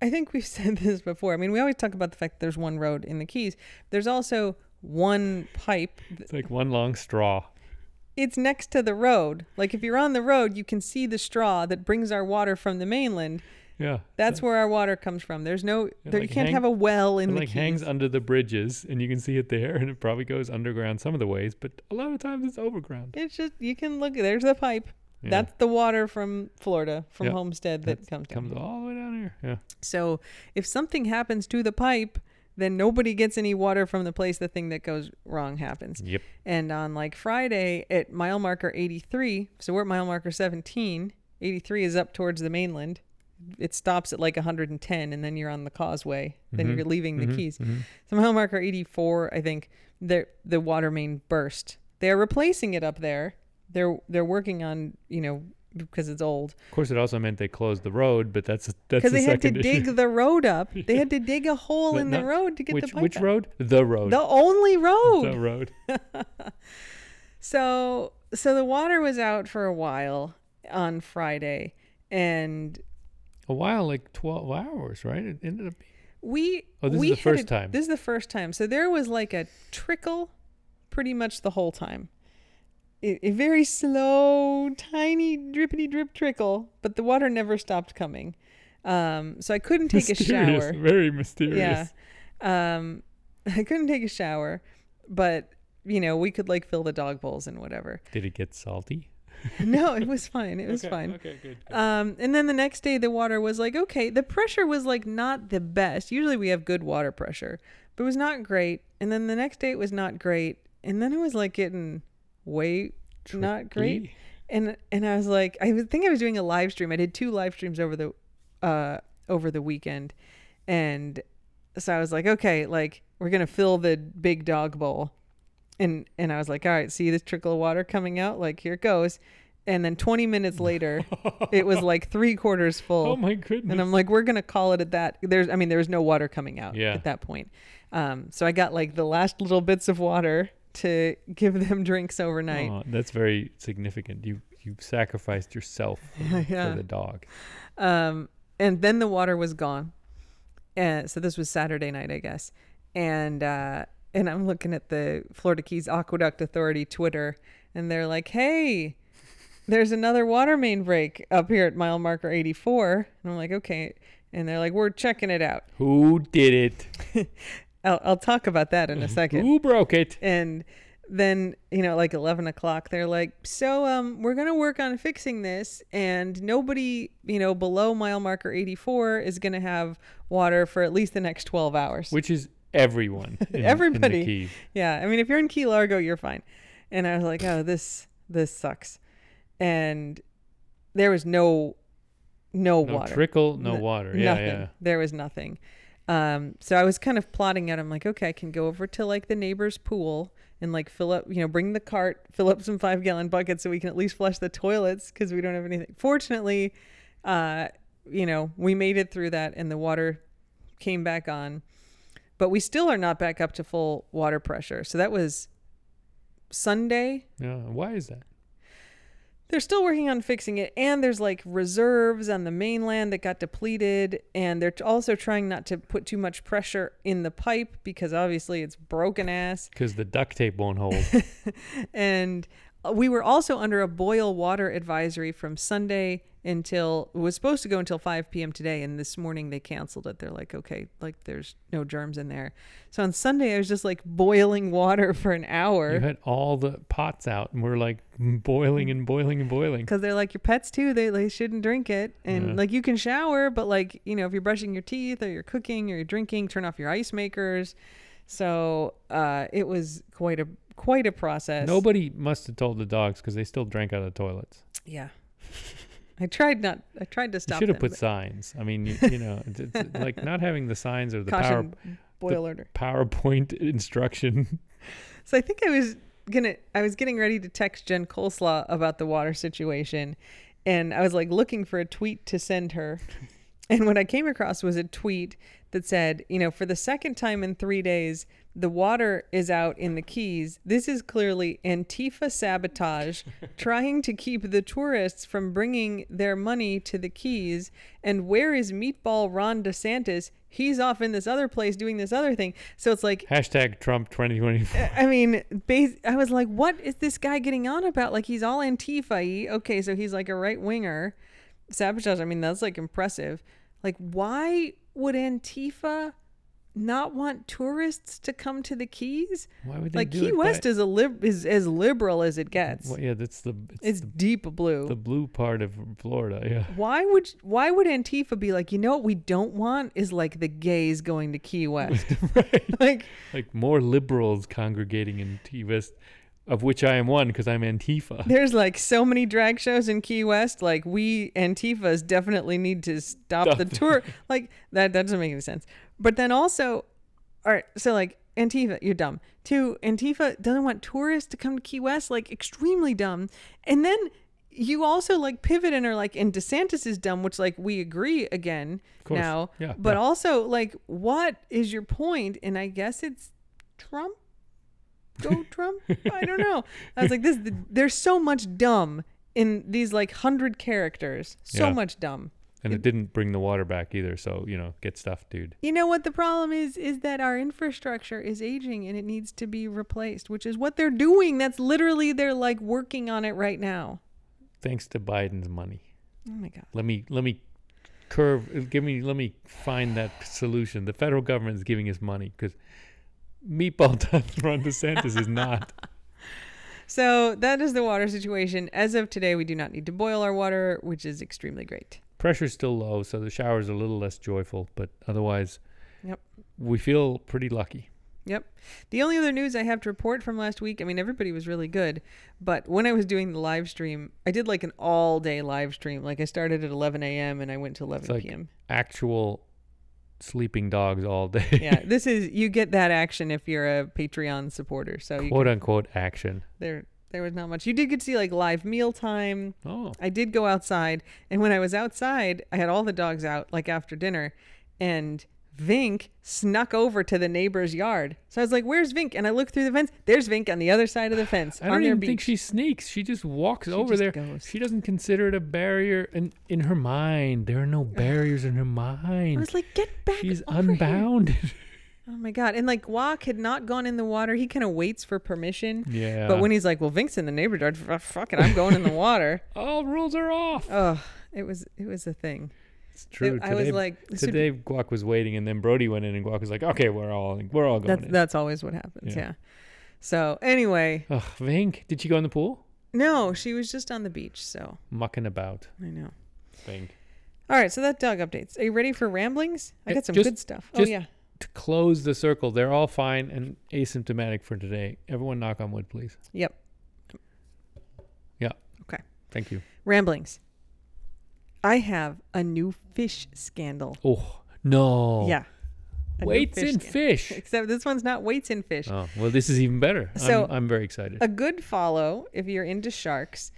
I think we've said this before. I mean, we always talk about the fact that there's one road in the Keys. There's also one pipe. It's like one long straw. It's next to the road. Like if you're on the road, you can see the straw that brings our water from the mainland. Yeah. That's where our water comes from. There's no, there, like you can't hang- have a well in It the like Keys. hangs under the bridges and you can see it there and it probably goes underground some of the ways, but a lot of times it's overground. It's just you can look. There's the pipe. Yeah. That's the water from Florida, from Yeah. Homestead that That's- comes down. comes all the way down here. Yeah. So if something happens to the pipe, then nobody gets any water from the place the thing that goes wrong happens. Yep. And on like Friday at mile marker 83, so we're at mile marker 17. 83 is up towards the mainland. It stops at like 110, and then you're on the causeway. Then Mhm. you're leaving the Mhm, Keys. mhm. So mile marker 84, I think the the water main burst. They're replacing it up there. They're they're working on you know because it's old Of course, it also meant they closed the road, but that's that's because the they had to issue. dig the road up. They had to dig a hole But in the road to get which the pipe which out. road? The road. The only road. The road. So so the water was out for a while on Friday, and A while, like twelve hours, right? It ended up. we Oh, this is the first a- time. This is the first time. So there was like a trickle, pretty much the whole time. A, a very slow, tiny, drippity drip trickle, but the water never stopped coming. Um, so I couldn't take a shower. Very mysterious. Yeah. Um, I couldn't take a shower, but you know we could like fill the dog bowls and whatever. Did it get salty? no, it was fine. It was okay, fine. Okay, good. good. Um, and then the next day, the water was like, okay, the pressure was like not the best. Usually we have good water pressure, but it was not great. And then the next day it was not great. And then it was like getting way not great. And and I was like, I think I was doing a live stream. I did two live streams over the uh over the weekend, and so I was like, okay, like we're gonna fill the big dog bowl, and and I was like, all right, see this trickle of water coming out, like here it goes, and then 20 minutes later, it was like three quarters full. Oh my goodness. And I'm like, we're gonna call it at that. There's, I mean, there was no water coming out Yeah. at that point. Um, so I got like the last little bits of water to give them drinks overnight. Oh, that's very significant. You you sacrificed yourself for, Yeah. for the dog. Um, and then the water was gone. And so this was Saturday night, I guess. And uh, and I'm looking at the Florida Keys Aqueduct Authority Twitter, and they're like, "Hey, there's another water main break up here at mile marker 84." And I'm like, "Okay." And they're like, "We're checking it out." Who did it? I'll, I'll talk about that in a second. Who broke it? and then you know like 11 o'clock they're like so um we're gonna work on fixing this and nobody you know below mile marker 84 is gonna have water for at least the next 12 hours Which is everyone. in- in the Everybody. Yeah i mean if you're in key largo you're fine and i was like oh this this sucks and there was no no, No water trickle, no water. Yeah, nothing. yeah. There was nothing. Um, so I was kind of plotting out. I'm like, okay, I can go over to like the neighbor's pool and like fill up, you know, bring the cart, fill up some five gallon buckets so we can at least flush the toilets because we don't have anything. Fortunately, uh, you know, we made it through that and the water came back on, but we still are not back up to full water pressure. So that was Sunday Yeah. Why is that? they're still working on fixing it and there's like reserves on the mainland that got depleted and they're also trying not to put too much pressure in the pipe because obviously it's broken ass Because the duct tape won't hold. and we were also under a boil water advisory from Sunday until it was supposed to go until 5 p.m. today and this morning they canceled it they're like okay like there's no germs in there so on Sunday I was just like boiling water for an hour you had all the pots out, and we're like boiling and boiling and boiling. because they're like your pets too they, they shouldn't drink it and Yeah. like you can shower but like you know if you're brushing your teeth or you're cooking or you're drinking turn off your ice makers so uh it was quite a quite a process Nobody must have told the dogs because they still drank out of the toilets. yeah i tried not i tried to You stop should have them, put signs. I mean, you, you know, it's, it's like not having the signs or the but power caution Boil order. PowerPoint instruction. So I think I was gonna I was getting ready to text Jen Coleslaw about the water situation and I was like looking for a tweet to send her. And what I came across was a tweet that said, you know, for the second time in three days, the water is out in the Keys. This is clearly Antifa sabotage, trying to keep the tourists from bringing their money to the Keys. And where is Meatball Ron DeSantis? He's off in this other place doing this other thing. So it's like, Hashtag Trump 2024. I mean, bas- I was like, what is this guy getting on about? Like, he's all Antifa Okay, so he's like a right winger. Sabotage, I mean, that's like impressive. Like, why would Antifa not want tourists to come to the Keys? Why would they Like, do Key it West by- is a lib- is as liberal as it gets. Well, yeah, that's the it's, it's the, deep blue. the blue part of Florida. Yeah. why would why would Antifa be like, you know what we don't want is like the gays going to Key West? right. like Like more liberals congregating in Key West, of which I am one because I'm Antifa. There's like so many drag shows in Key West. Like we Antifas definitely need to stop Stop the tour. Like that, that doesn't make any sense. But then also, all right. So like Antifa, you're dumb. Two, Antifa doesn't want tourists to come to Key West. Like extremely dumb. And then you also like pivot and are like, and DeSantis is dumb, which like we agree again now. Yeah, But yeah. also like, what is your point? And I guess it's Trump go Trump? I don't know. I was like, this. There's so much dumb in these like hundred characters. So Yeah. much dumb. And it didn't bring the water back either. So, you know, get stuffed, dude. You know what the problem is? Is that our infrastructure is aging and it needs to be replaced, which is what they're doing. That's literally they're like working on it right now. Thanks to Biden's money. Oh my god. Let me let me curve give me let me find that solution. The federal government is giving us money because Meatball Ron DeSantis is not. So that is the water situation. As of today, we do not need to boil our water, which is extremely great. Pressure's still low, so the shower's a little less joyful, but otherwise Yep. we feel pretty lucky. Yep. The only other news I have to report from last week, I mean, everybody was really good, but when I was doing the live stream, I did like an all day live stream. Like I started at 11 a.m. and I went to 11 like- p.m. Actual sleeping dogs all day. Yeah, this is, you get that action if you're a Patreon supporter. So you Quote can, unquote action. there, there was not much. You did get to see like live meal time. Oh. I did go outside, and when I was outside, I had all the dogs out like after dinner, and Vink snuck over to the neighbor's yard. So I was like, "Where's Vink?" And I looked through the fence. There's Vink on the other side of the fence I don't even beach. think she sneaks. She just walks She over just there. goes. She doesn't consider it a barrier. And in her mind, there are no barriers in her mind. I was like, "Get back!" She's over here." unbounded. Oh my god! And like Guac had not gone in the water. He kind of waits for permission. yeah. But when he's like, "Well, Vink's in the neighbor's yard," fuck it, I'm going in the water. all rules are off. Oh, it was it was a thing. It's true. It- I was like, Today, Guac was waiting, and then Brody went in, and Guac was like, "Okay, we're all we're all going That's in." that's always what happens. Yeah. Yeah. So anyway, Ugh, Vink, did she go in the pool? no, she was just on the beach. So Mucking about. I know. Vink. All right, so that dog updates. Are you ready for ramblings? I got some just- good stuff. Oh yeah. To close the circle, they're all fine and asymptomatic for today. Everyone, knock on wood, please. Yep. Yeah. Okay. Thank you. Ramblings. I have a new fish scandal. Oh no. Yeah. Weights in scandal. fish. Except this one's not weights in fish. Oh well, this is even better. So- I'm, I'm very excited. A good follow, if you're into sharks,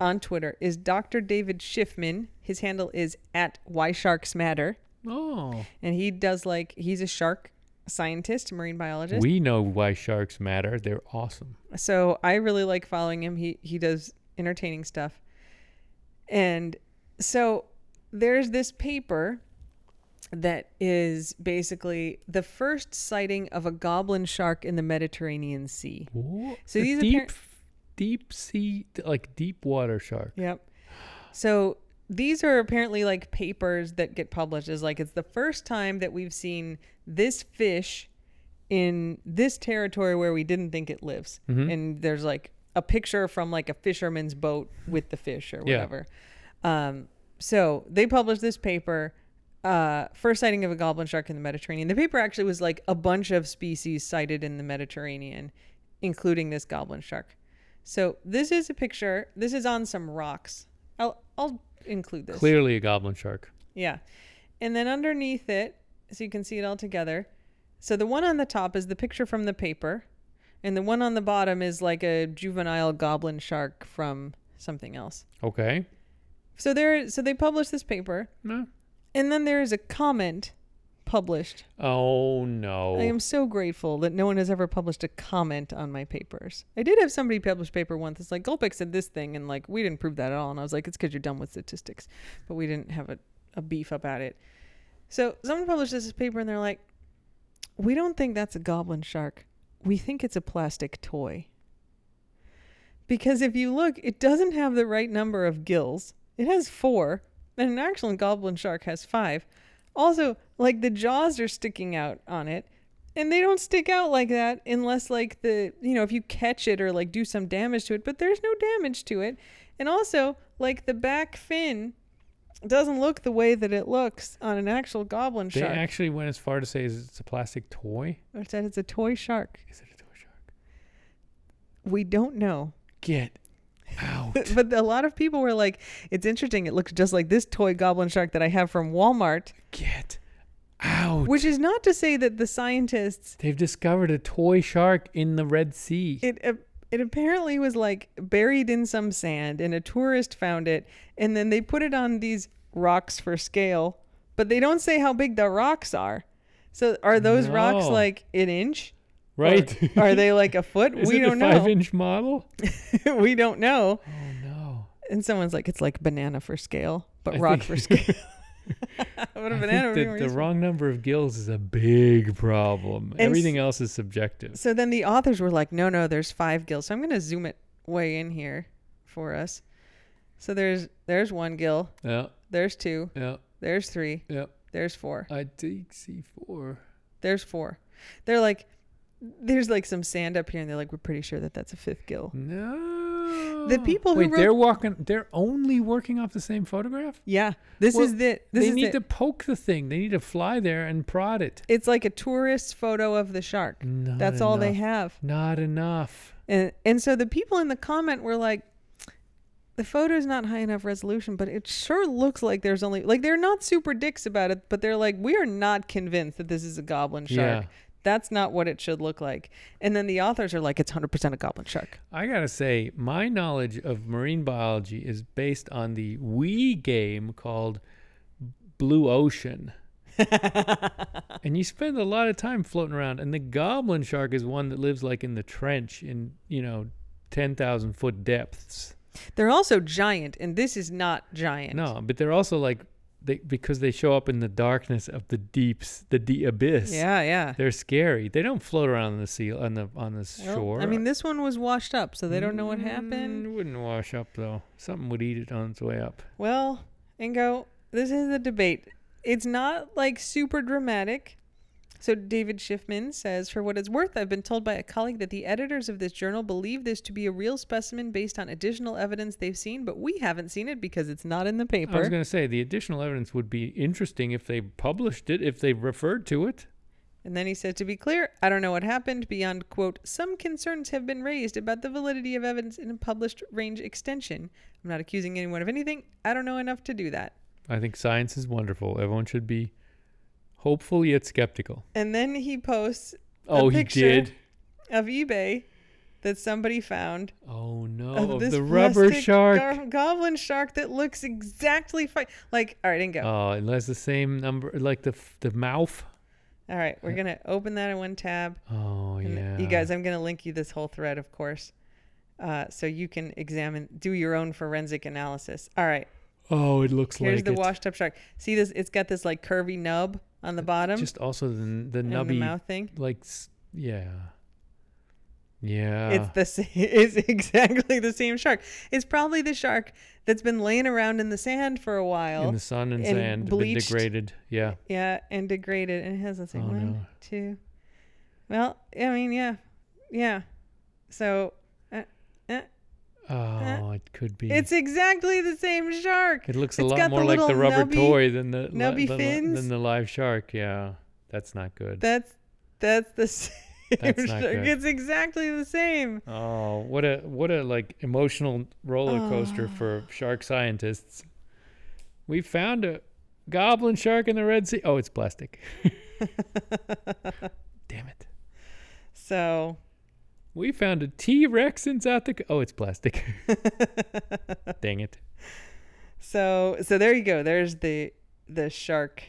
on Twitter is Dr. David Schiffman. His handle is at Why Sharks Matter, oh, and he does like he's a shark scientist, marine biologist. we know why sharks matter. They're awesome. so I really like following him. He he does entertaining stuff. And so there's this paper that is basically the first sighting of a goblin shark in the Mediterranean Sea. Whoa. So A these deep, appar- deep sea, like deep water shark. Yep. So these are apparently like papers that get published as like it's the first time that we've seen this fish in this territory where we didn't think it lives. Mhm. And there's like a picture from like a fisherman's boat with the fish or Yeah. whatever. Um, so they published this paper, uh, first sighting of a goblin shark in the Mediterranean. The paper actually was like a bunch of species sighted in the Mediterranean, including this goblin shark. So this is a picture. This is on some rocks. I'll I'll include this. Clearly a goblin shark. Yeah. And then underneath it, so you can see it all together, So the one on the top is the picture from the paper, and the one on the bottom is like a juvenile goblin shark from something else. Okay. So there, so they published this paper, No. and then there is a comment published. Oh no. I am so grateful that no one has ever published a comment on my papers. I did have somebody publish a paper once. It's like Golbeck said this thing, and like we didn't prove that at all. And I was like, it's because you're done with statistics, but we didn't have a, a beef about it. So someone published this paper, and they're like, we don't think that's a goblin shark. We think it's a plastic toy. Because if you look, it doesn't have the right number of gills. It has four, and an actual goblin shark has five. Also, like the jaws are sticking out on it, and they don't stick out like that unless like the you know if you catch it or like do some damage to it. But there's no damage to it, and also like the back fin doesn't look the way that it looks on an actual goblin they shark. actually went as far to say is it's a plastic toy. Or said it's a toy shark. Is it a toy shark? We don't know. Get out. but a lot of people were like, "It's interesting. It looks just like this toy goblin shark that I have from Walmart." Get out. Which is not to say that the scientists They've discovered a toy shark in the Red Sea. it uh, it apparently was like buried in some sand and a tourist found it and then they put it on these rocks for scale but they don't say how big the rocks are so are those rocks like an inch Or right. are they like a foot we don't a five know inch model? we don't know Oh no. and someone's like it's like banana for scale but I rock think- for scale what a banana be the wrong number of gills is a big problem. And Everything else is subjective. So then the authors were like, no, no, there's five gills. So I'm going to zoom it way in here for us. So there's there's one gill, Yeah, there's two, yeah, there's three, yeah. there's four, I think C four. there's four. They're like, there's like some sand up here, and they're like, we're pretty sure that that's a fifth gill. No. The people who Wait, wrote- they're walking. They're only working off the same photograph. Yeah, this Well, is the this they is need the, to poke the thing. They need to fly there and prod it. It's like a tourist photo of the shark. Not That's all they enough. have. Not enough. And and so the people in the comment were like, the photo's not high enough resolution, but it sure looks like there's only like they're not super dicks about it, but they're like, we are not convinced that this is a goblin shark. Yeah. That's not what it should look like. And then the authors are like, it's hundred percent a goblin shark. I gotta say, my knowledge of marine biology is based on the Wii game called Blue Ocean. and you spend a lot of time floating around, and the goblin shark is one that lives like in the trench in you know ten thousand foot depths. They're also giant, and this is not giant. No, but they're also like they because they show up in the darkness of the deeps, the abyss. Yeah, yeah. They're scary. They don't float around on the sea on the on the Well, shore. I mean, this one was washed up, so they don't know what happened. Mm, wouldn't wash up though. Something would eat it on its way up. Well, Ingo, this is the debate. It's not like super dramatic. So David Schiffman says, for what it's worth, I've been told by a colleague that the editors of this journal believe this to be a real specimen based on additional evidence they've seen, but we haven't seen it because it's not in the paper. I was going to say the additional evidence would be interesting if they published it, if they referred to it. And then he said, to be clear, I don't know what happened beyond, quote, some concerns have been raised about the validity of evidence in a published range extension. I'm not accusing anyone of anything. I don't know enough to do that. I think science is wonderful. Everyone should be hopeful yet skeptical. And then he posts Oh, he did. of eBay that somebody found Oh no, of, of this the rubber shark. gar- goblin shark that looks exactly fine. Like, all right, Ingo. Oh, it has the same number, like the f- the mouth. all right, we're gonna open that in one tab. Oh yeah. You guys, I'm gonna link you this whole thread, of course, uh, so you can examine, do your own forensic analysis. All right, Oh, it looks here's like the it. washed up shark. See this? It's got this like curvy nub on the bottom Just also the the and the nubby, mouth thing. like yeah, yeah. It's the sa- it's exactly the same shark. It's probably the shark that's been laying around in the sand for a while. in the sun and, and sand, bleached. degraded. Yeah. Yeah, and degraded. And it has, let's see, Oh, one, no. two. Well, I mean, yeah. Yeah. So uh, uh, Oh, uh, it could be. it's exactly the same shark. It looks a it's lot got the more like the rubber nubby- toy than the nubby li- fins. than the live shark. Yeah, that's not good. That's that's the same That's not shark. good. It's exactly the same. oh, what a what a like emotional roller coaster Oh. for ah. shark scientists. We found a goblin shark in the Red Sea. Oh, it's plastic. Damn it. So We found a T Rex in South Dakota. Oh, it's plastic. Dang it. so so there you go. There's the the shark.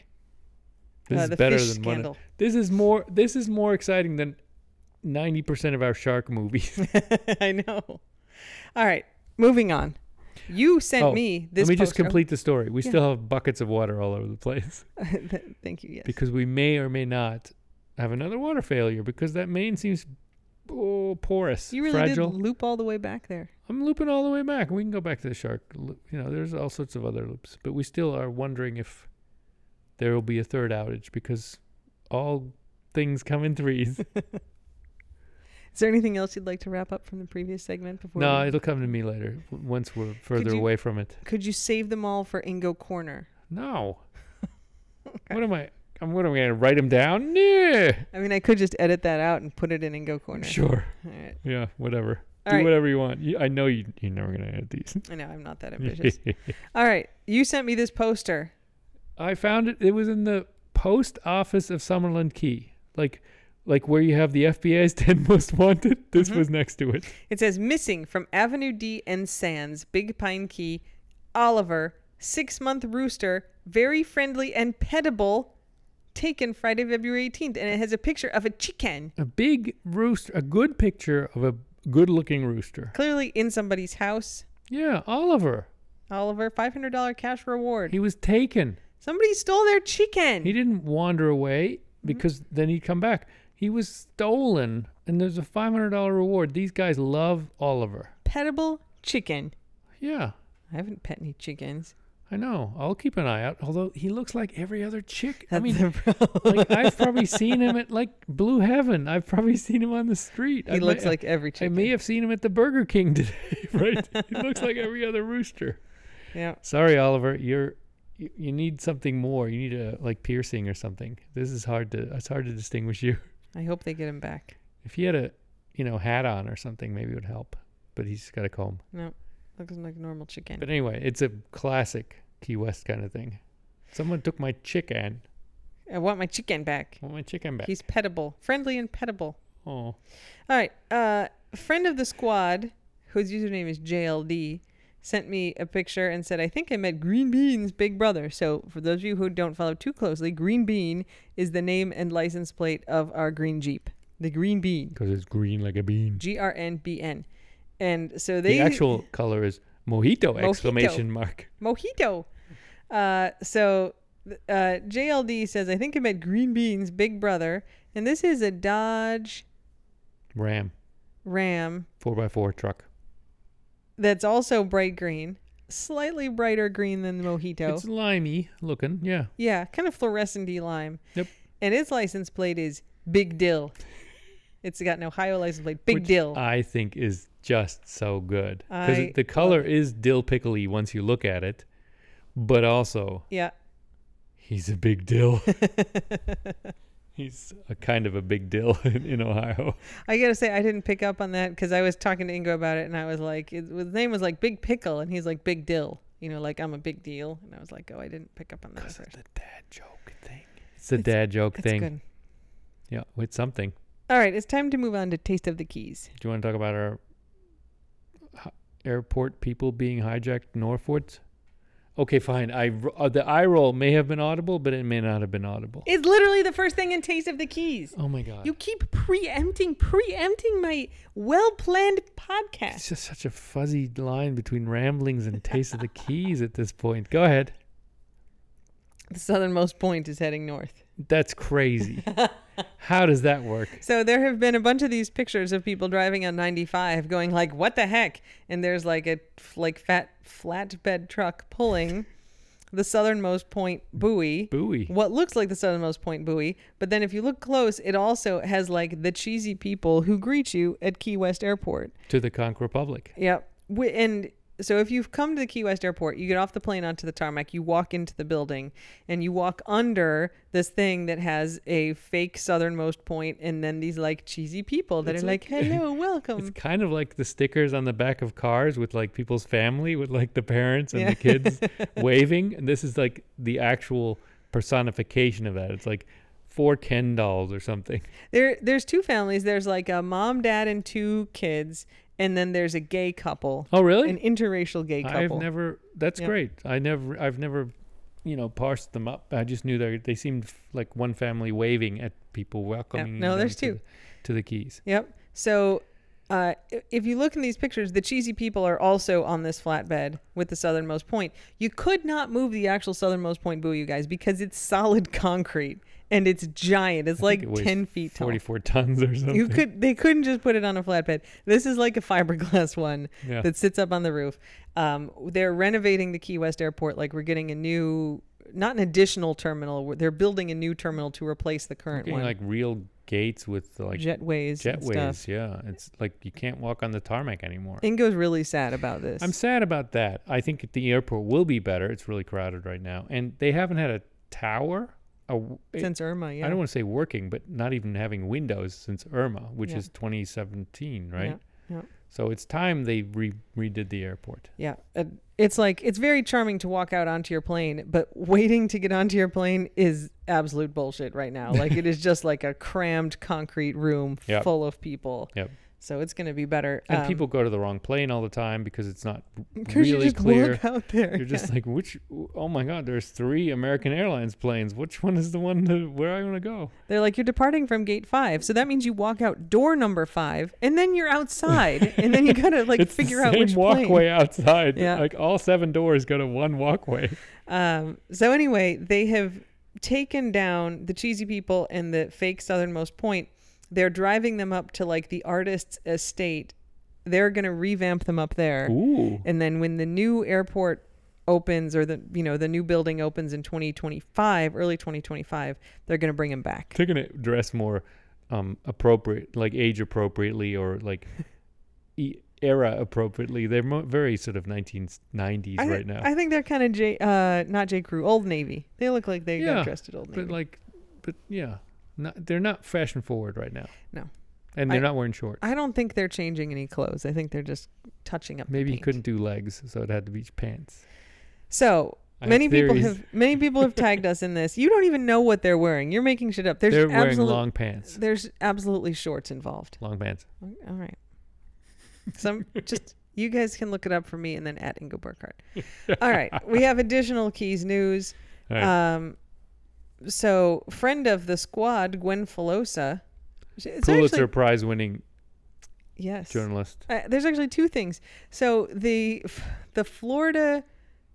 This uh, is the better fish than one. scandal. This is more. This is more exciting than ninety percent of our shark movies. I know. All right, moving on. You sent Oh, me this. Let me just complete the story. We Yeah. still have buckets of water all over the place Thank you. Yes. because we may or may not have another water failure because that main seems oh, porous, you really fragile. did loop all the way back there. I'm looping all the way back. We can go back to the shark. You know, there's all sorts of other loops, but we still are wondering if there will be a third outage because all things come in threes. Is there anything else you'd like to wrap up from the previous segment before? no, we- it'll come to me later once we're further you- away from it. Could you save them all for Ingo Corner? No. What am I? I'm what am I gonna write them down? Yeah. I mean, I could just edit that out and put it in Ingo Corner. Sure. All right. Yeah. Whatever. All Do right. whatever you want. You, I know you. You're never gonna edit these. I know I'm not that ambitious. all right. You sent me this poster. I found it. It was in the post office of Summerland Key, like, like where you have the FBI's ten most wanted. This Mhm. was next to it. It says missing from Avenue D and Sands, Big Pine Key, Oliver, six month rooster, very friendly and pettable, taken Friday, February 18th. And it has a picture of a chicken, A big rooster. A good picture of a good-looking rooster. clearly in somebody's house. Yeah, Oliver. Oliver, $500 cash reward. He was taken. Somebody stole their chicken. He didn't wander away Mm-hmm. because then he'd come back. He was stolen, and there's a five hundred dollar reward. These guys love Oliver. Pettable chicken. Yeah, I haven't pet any chickens. I know. I'll keep an eye out. Although he looks like every other chick. I mean, like I've probably seen him at like Blue Heaven. I've probably seen him on the street. he I looks may, like every chick. I may have seen him at the Burger King today. Right? he looks like every other rooster. yeah. Sorry, Oliver. You're you, you need something more. You need a like piercing or something. This is hard to. It's hard to distinguish you. I hope they get him back. If he had a, you know, hat on or something, maybe it would help. But he's got a comb. No, looks like a normal chicken. But anyway, it's a classic Key West kind of thing. Someone took my chicken. I want my chicken back. I want my chicken back. He's pettable, friendly and pettable. oh, All right. Uh, friend of the squad, whose username is JLD, sent me a picture and said, I think I met Green Bean's big brother. So, for those of you who don't follow too closely, Green Bean is the name and license plate of our green Jeep. The Green Bean. because it's green like a bean. G R N B N. And so they. the actual color is mojito, Mojito. exclamation mark. Mojito. Uh, so uh, JLD says, I think I met Green Bean's big brother. And this is a Dodge Ram, Ram four x four truck. that's also bright green, slightly brighter green than the Mojito. It's limey looking, yeah. yeah, kind of fluorescent lime. Yep. And its license plate is Big Dill. It's got an Ohio license plate, Big which Dill. I think is just so good because the color is dill pickly once you look at it, but also yeah. he's a big dill. he's a kind of a big deal in, in Ohio. I gotta say, I didn't pick up on that because I was talking to Ingo about it, and I was like, it, his name was like Big Pickle, and he's like Big Dill. You know, like I'm a big deal, and I was like, oh, I didn't pick up on that at Because the dad joke thing. It's the It's- dad joke thing. good. Yeah, it's something. All right, it's time to move on to Taste of the Keys. Do you want to talk about our airport people being hijacked Northwards? Okay, fine. I uh, the eye roll may have been audible, but it may not have been audible. It's literally the first thing in Taste of the Keys. Oh my god! You keep preempting, preempting my well-planned podcast. it's just such a fuzzy line between ramblings and taste of the keys at this point. Go ahead. The southernmost point is heading north. That's crazy. How does that work? So there have been a bunch of these pictures of people driving on 95 going like, "What the heck?" And there's like a like fat flatbed truck pulling the southernmost point buoy. Buoy. What looks like the southernmost point buoy, but then if you look close, it also has like the cheesy people who greet you at Key West Airport. To the Conch Republic. Yep. Wi- And so if you've come to the Key West Airport, you get off the plane onto the tarmac, you walk into the building, and you walk under this thing that has a fake southernmost point, and then these like cheesy people that It's are like, like- "Hello, welcome." It's kind of like the stickers on the back of cars with like people's family, with like the parents and Yeah. the kids waving. And this is like the actual personification of that. It's like four Ken dolls or something. There, there's two families. There's like a mom, dad, and two kids, and then there's a gay couple, Oh, really? an interracial gay couple. I've never. That's Yeah. great. I never. I've never, you know, parsed them up. I just knew they they seemed like one family waving at people welcoming. No, them there's to two. the- to the keys. Yep. So, uh, if you look in these pictures, the cheesy people are also on this flatbed with the southernmost point. You could not move the actual southernmost point buoy, you guys, because it's solid concrete and it's giant. It's like it ten feet tall. Forty-four tons or something. You could they couldn't just put it on a flatbed. This is like a fiberglass one Yeah. that sits up on the roof. Um, they're renovating the Key West airport. Like we're getting a new, not an additional terminal. They're building a new terminal to replace the current Getting one. like real gates with like jetways, jetways. Yeah, it's like you can't walk on the tarmac anymore. Ingo's really sad about this. I'm sad about that. I think the airport will be better. It's really crowded right now, and they haven't had a tower. A, w- it- since Irma. Yeah, I don't want to say working, but not even having windows since Irma, which Yeah. is 2017, right? Yeah, yeah. So it's time they re- redid the airport. Yeah, uh, it's like it's very charming to walk out onto your plane, but waiting to get onto your plane is absolute bullshit right now. Like it is just like a crammed concrete room Yep. full of people. Yep. So it's going to be better. And Um, people go to the wrong plane all the time because it's not really clear. out there. You're just like, which? Oh my God! There's three American Airlines planes. Which one is the one to, where I want to go? They're like you're departing from gate five, so that means you walk out door number five, and then you're outside, and then you gotta like it's figure the out same which walkway plane. outside. Yeah. Like all seven doors go to one walkway. Um, so anyway, they have taken down the cheesy people and the fake southernmost point. They're driving them up to like the artist's estate. They're gonna revamp them up there, Ooh. and then when the new airport opens or the you know the new building opens in 2025, early 2025, they're gonna bring them back. They're gonna dress more um appropriate, like age appropriately, or like e- era appropriately. They're mo- very sort of 1990s I, right now. I think they're kind of J, uh, not J. Crew, Old Navy. They look like they Yeah, got dressed at Old Navy. but like, but yeah, not, they're not fashion forward right now. No. and they're I- not wearing shorts. I don't think they're changing any clothes. I think they're just touching up. Maybe you paint. couldn't do legs, so it had to be pants. So I have many people have many people have tagged us in this. You don't even know what they're wearing. You're making shit up. There's They're wearing long pants. There's absolutely shorts involved. Long pants. All right. Some just you guys can look it up for me and then at Ingo Burkhardt. All right. We have additional keys news. All right. Um, so friend of the squad, Gwen Filosa. It's Pulitzer actually, Prize winning yes. journalist. Uh, there's actually two things. So the the Florida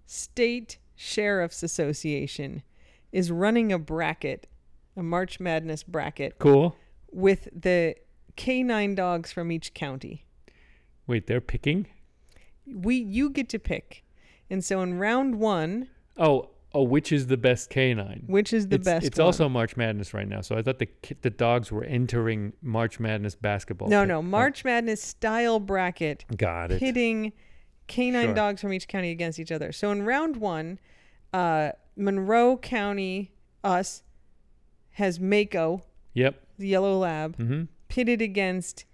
State Sheriff's Association is running a bracket, a March Madness bracket Cool. with the canine dogs from each county. Wait, they're picking? We you get to pick. And so in round 1, Oh, oh, which is the best canine? which is the it's, best It's one? also March Madness right now, so I thought the the dogs were entering March Madness basketball. No, pick- no, oh, March Madness style bracket got it. pitting canine Sure. dogs from each county against each other. So in round one, uh, Monroe County, us, has Mako, Yep. the yellow lab, Mm-hmm. pitted against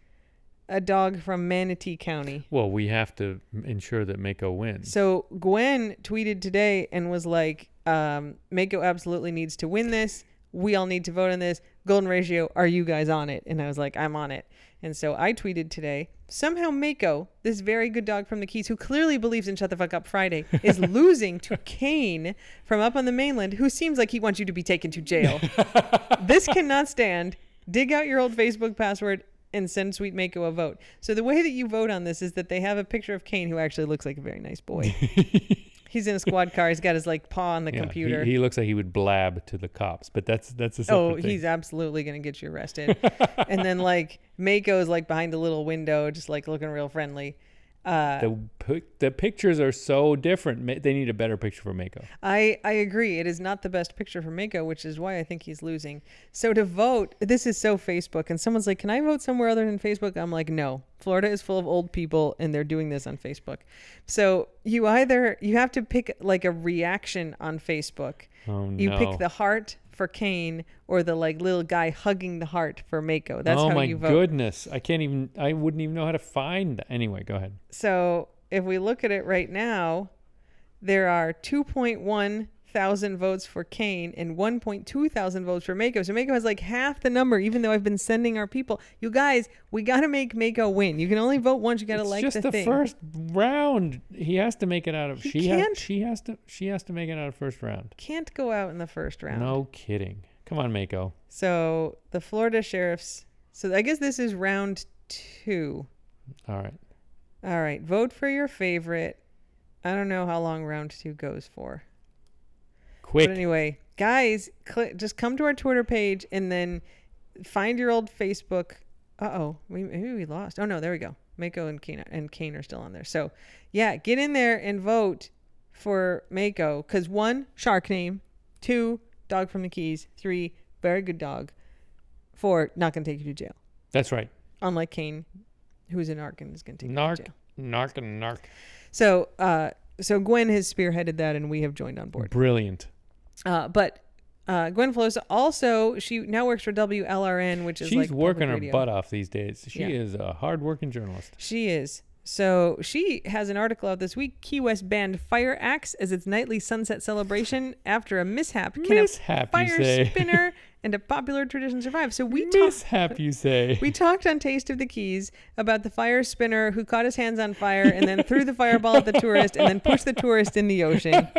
a dog from Manatee County. Well, we have to ensure that Mako wins. So Gwen tweeted today and was like, um, Mako absolutely needs to win this. We all need to vote on this. Golden ratio, are you guys on it? And I was like, I'm on it. And so I tweeted today, somehow Mako, this very good dog from the Keys, who clearly believes in Shut the Fuck Up Friday, is losing to Kane from up on the mainland, who seems like he wants you to be taken to jail. this cannot stand. Dig out your old Facebook password and send Sweet Mako a vote. So the way that you vote on this is that they have a picture of Kane, who actually looks like a very nice boy. He's in a squad car. He's got his like paw on the Yeah, computer. He, looks like he would blab to the cops, but that's that's a oh, thing. he's absolutely gonna get you arrested. and then like Mako is like behind a little window, just like looking real friendly. Uh, the pic- the pictures are so different. Ma- They need a better picture for Mako. I I agree. It is not the best picture for Mako, which is why I think he's losing. So to vote, this is so Facebook, and someone's like, "Can I vote somewhere other than Facebook?" I'm like, "No. Florida is full of old people, and they're doing this on Facebook." So you either you have to pick like a reaction on Facebook. Oh You no! pick the heart for Kane or the like little guy hugging the heart for Mako. That's oh how you vote. Oh my goodness! I can't even. I wouldn't even know how to find. That. Anyway, go ahead. So if we look at it right now, there are 2.1 thousand votes for Kane and 1.2 thousand votes for Mako. So Mako has like half the number, even though I've been sending our people. You guys, we got to make Mako win. You can only vote once. You got to It's like just the, the, thing. first round. He has to make it out of. He she has. can't. She has to. She has to make it out of first round. Can't go out in the first round. No kidding. Come on, Mako. So the Florida sheriffs. So I guess this is round two. All right. All right, vote for your favorite. I don't know how long round two goes for. Quick. But anyway, guys, cl- just come to our Twitter page and then find your old Facebook. Uh oh, we, maybe we lost. Oh no, there we go. Mako and Kane and Kane are still on there. So yeah, get in there and vote for Mako because one, shark name, two, dog from the Keys, three, very good dog, four, not gonna take you to jail. That's right. Unlike Kane, who's an arc and is gonna take you Narc. to jail. Narc and narc. So uh, so Gwen has spearheaded that, and we have joined on board. Brilliant. Uh, but uh, Gwen Filosa also she now works for WLRN, which is She's like working her radio. butt off these days. She Yeah. is a hard-working journalist. She is. So she has an article out this week. Key West banned fire axe as its nightly sunset celebration after a mishap. Can Mishap, a fire you say? spinner and a popular tradition survive? So we talked. Mishap, you say? We talked on Taste of the Keys about the fire spinner who caught his hands on fire and then threw the fireball at the tourist and then pushed the tourist in the ocean.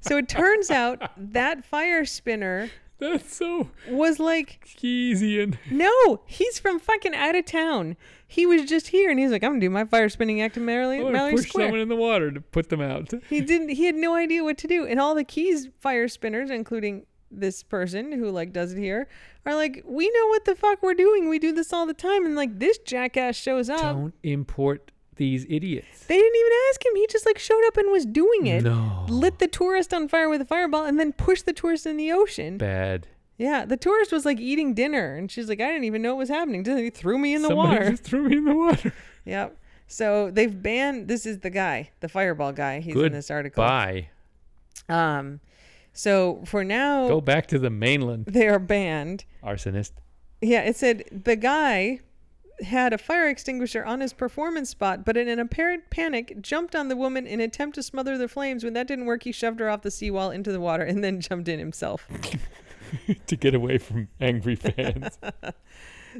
So it turns out that fire spinner That's so was like, Keynesian. no, he's from fucking out of town. He was just here and he's like, I'm gonna do my fire spinning act in Mallory, I want Mallory push Square. someone in the water to put them out. He didn't. He had no idea what to do, and all the keys fire spinners, including this person who like does it here, are like, we know what the fuck we're doing. We do this all the time, and like this jackass shows up. Don't import these idiots. They didn't even ask him. He just like showed up and was doing it. No. Lit the tourist on fire with a fireball, and then pushed the tourist in the ocean. Bad. Yeah, the tourist was like eating dinner, and she's like, I didn't even know what was happening. He threw me in the Somebody water. just threw me in the water. Yep. So they've banned. This is the guy, the fireball guy. He's in this article. Bye. Um, so for now, Go back to the mainland, they are banned. arsonist. Yeah, it said the guy had a fire extinguisher on his performance spot, but in an apparent panic, jumped on the woman in attempt to smother the flames. When that didn't work, he shoved her off the seawall into the water and then jumped in himself. to get away from angry fans.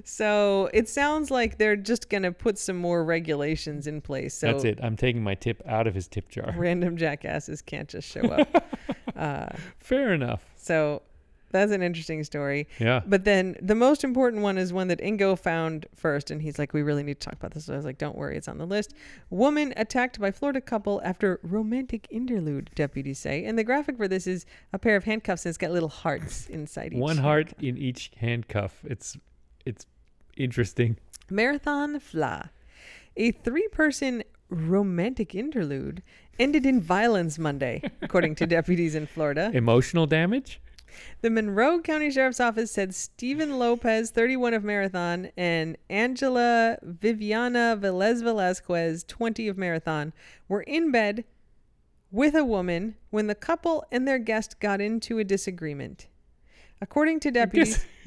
So it sounds like they're just gonna put some more regulations in place. So That's it. I'm taking my tip out of his tip jar. random jackasses can't just show up. uh, Fair enough. so that's an interesting story. Yeah. But then the most important one is one that Ingo found first, and he's like, "We really need to talk about this." So I was like, "Don't worry, it's on the list." Woman attacked by Florida couple after romantic interlude, deputies say, and the graphic for this is a pair of handcuffs, and it's got little hearts inside each. One heart handcuff. in each handcuff. It's it's interesting. Marathon Fla, a three-person romantic interlude, ended in violence Monday, according to deputies in Florida. Emotional damage? The Monroe County Sheriff's Office said Stephen Lopez, 31 of Marathon, and Angela Viviana Velez Velasquez, 20 of Marathon, were in bed with a woman when the couple and their guest got into a disagreement. According to deputies,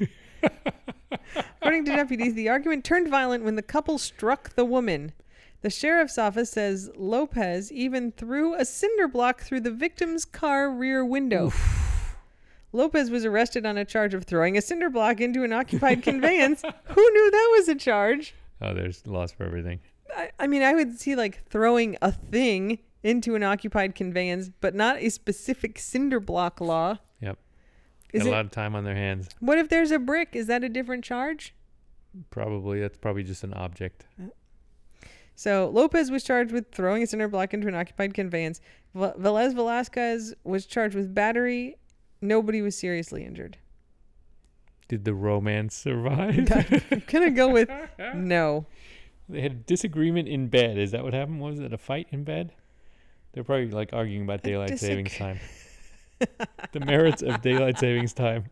according to deputies, the argument turned violent when the couple struck the woman. The sheriff's office says Lopez even threw a cinder block through the victim's car rear window. Lopez was arrested on a charge of throwing a cinder block into an occupied conveyance. Who knew that was a charge? Oh, there's loss for everything. I, I mean, I would see like throwing a thing into an occupied conveyance, but not a specific cinder block law. Yep. Is Got a it, lot of time on their hands. what if there's a brick? Is that a different charge? Probably. That's probably just an object. So Lopez was charged with throwing a cinder block into an occupied conveyance. V- Velez Velasquez was charged with battery. Nobody was seriously injured. Did the romance survive? I'm gonna go with no. they had a disagreement in bed. Is that what happened? Was it a fight in bed? They're probably like arguing about daylight disag- savings time. the merits of daylight savings time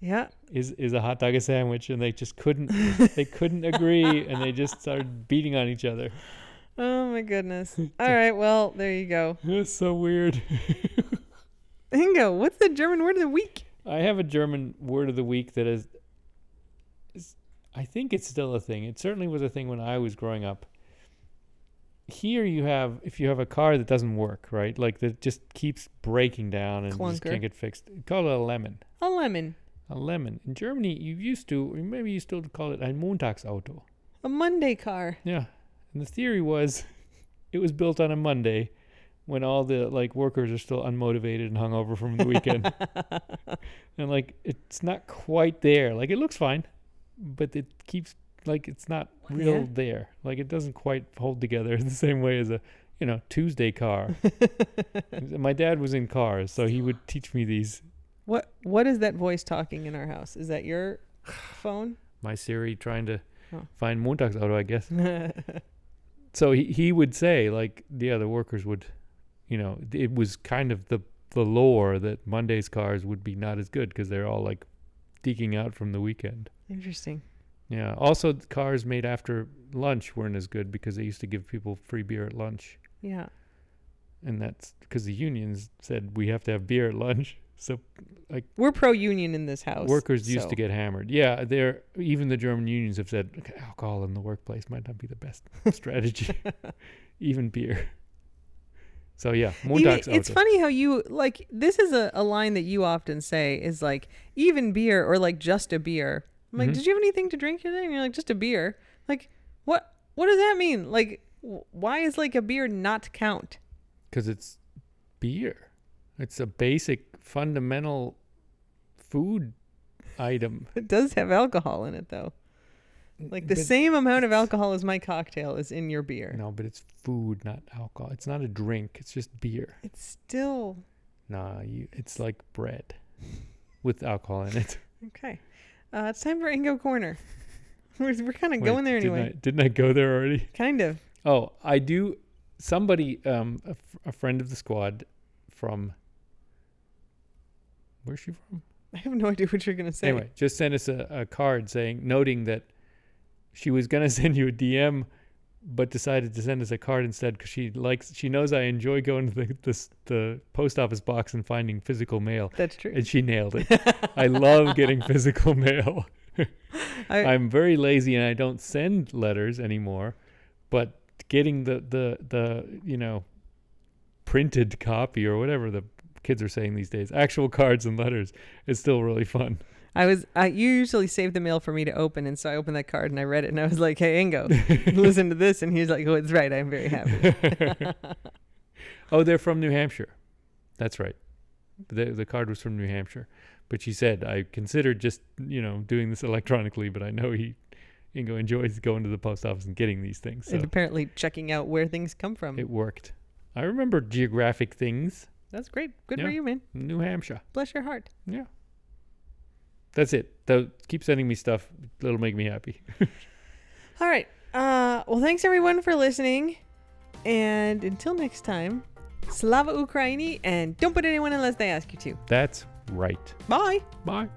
Yeah, is is a hot dog a sandwich, and they just couldn't they couldn't agree, and they just started beating on each other. Oh my goodness. All right, well, there you go. It's so weird. Ingo, what's the German word of the week? I have a German word of the week that is, is I think it's still a thing. It certainly was a thing when I was growing up. here you have if you have a car that doesn't work, right? Like that just keeps breaking down and just Clunker. can't get fixed. Call it a lemon. A lemon. A lemon. In Germany, you used to, or maybe you still call it ein Montagsauto. A Monday car. Yeah. And the theory was it was built on a Monday when all the like workers are still unmotivated and hungover from the weekend. and like it's not quite there. Like it looks fine, but it keeps like it's not real Yeah. there. Like it doesn't quite hold together in the same way as a you know Tuesday car. My dad was in cars, so he would teach me these. What what is that voice talking in our house? Is that your phone? My Siri trying to Oh. find Montagsauto, I guess. so he, he would say like yeah the other workers would you know it was kind of the the lore that monday's cars would be not as good because they're all like deking out from the weekend. Interesting. yeah. Also cars made after lunch weren't as good because they used to give people free beer at lunch. Yeah. and that's because the unions said we have to have beer at lunch. So like, We're pro union in this house. workers used to get hammered. Yeah they're even the german unions have said "Okay, alcohol in the workplace might not be the best strategy. Even beer so yeah Even- Montagsauto. it's funny how you like this is a, a line that you often say is like even beer or like just a beer. I'm like, Mhm. did you have anything to drink today? And you're like, just a beer. Like, what what does that mean? Like, why is like a beer not count? because it's beer. It's a basic, fundamental food item. It does have alcohol in it though. Like the But- same amount of alcohol as my cocktail is in your beer. No, but it's food, not alcohol. It's not a drink. It's just beer. It's still Nah, you. It's like bread with alcohol in it. okay. Uh, it's time for Ingo Corner. we're we're kind of going there didn't anyway. I, didn't I go there already? Kind of. Oh, I do. Somebody, um, a, f- a friend of the squad from. Where's she from? I have no idea what you're gonna say. Anyway, just sent us a, a card saying, noting that she was gonna send you a DM, but decided to send us a card instead because she likes, she knows I enjoy going to the, the the post office box and finding physical mail, That's true. and she nailed it. I love getting physical mail. I, I'm very lazy and I don't send letters anymore, but getting the the the you know printed copy or whatever the kids are saying these days, actual cards and letters is still really fun. I was. I you usually save the mail for me to open, and so I opened that card and I read it, and I was like, "Hey, Ingo, listen to this," and he's like, "Oh, it's right. I'm very happy." oh, they're from New Hampshire. That's right. The the card was from New Hampshire, but she said I considered just you know doing this electronically, but I know he Ingo enjoys going to the post office and getting these things, so and apparently checking out where things come from. it worked. I remember geographic things. That's great. Good for Yeah. you, man. New Hampshire. Bless your heart. Yeah. That's it. Though keep sending me stuff. It'll make me happy. All right. Uh, well, thanks everyone for listening, and until next time, Slava Ukraini, and don't put anyone unless they ask you to. That's right. Bye. Bye.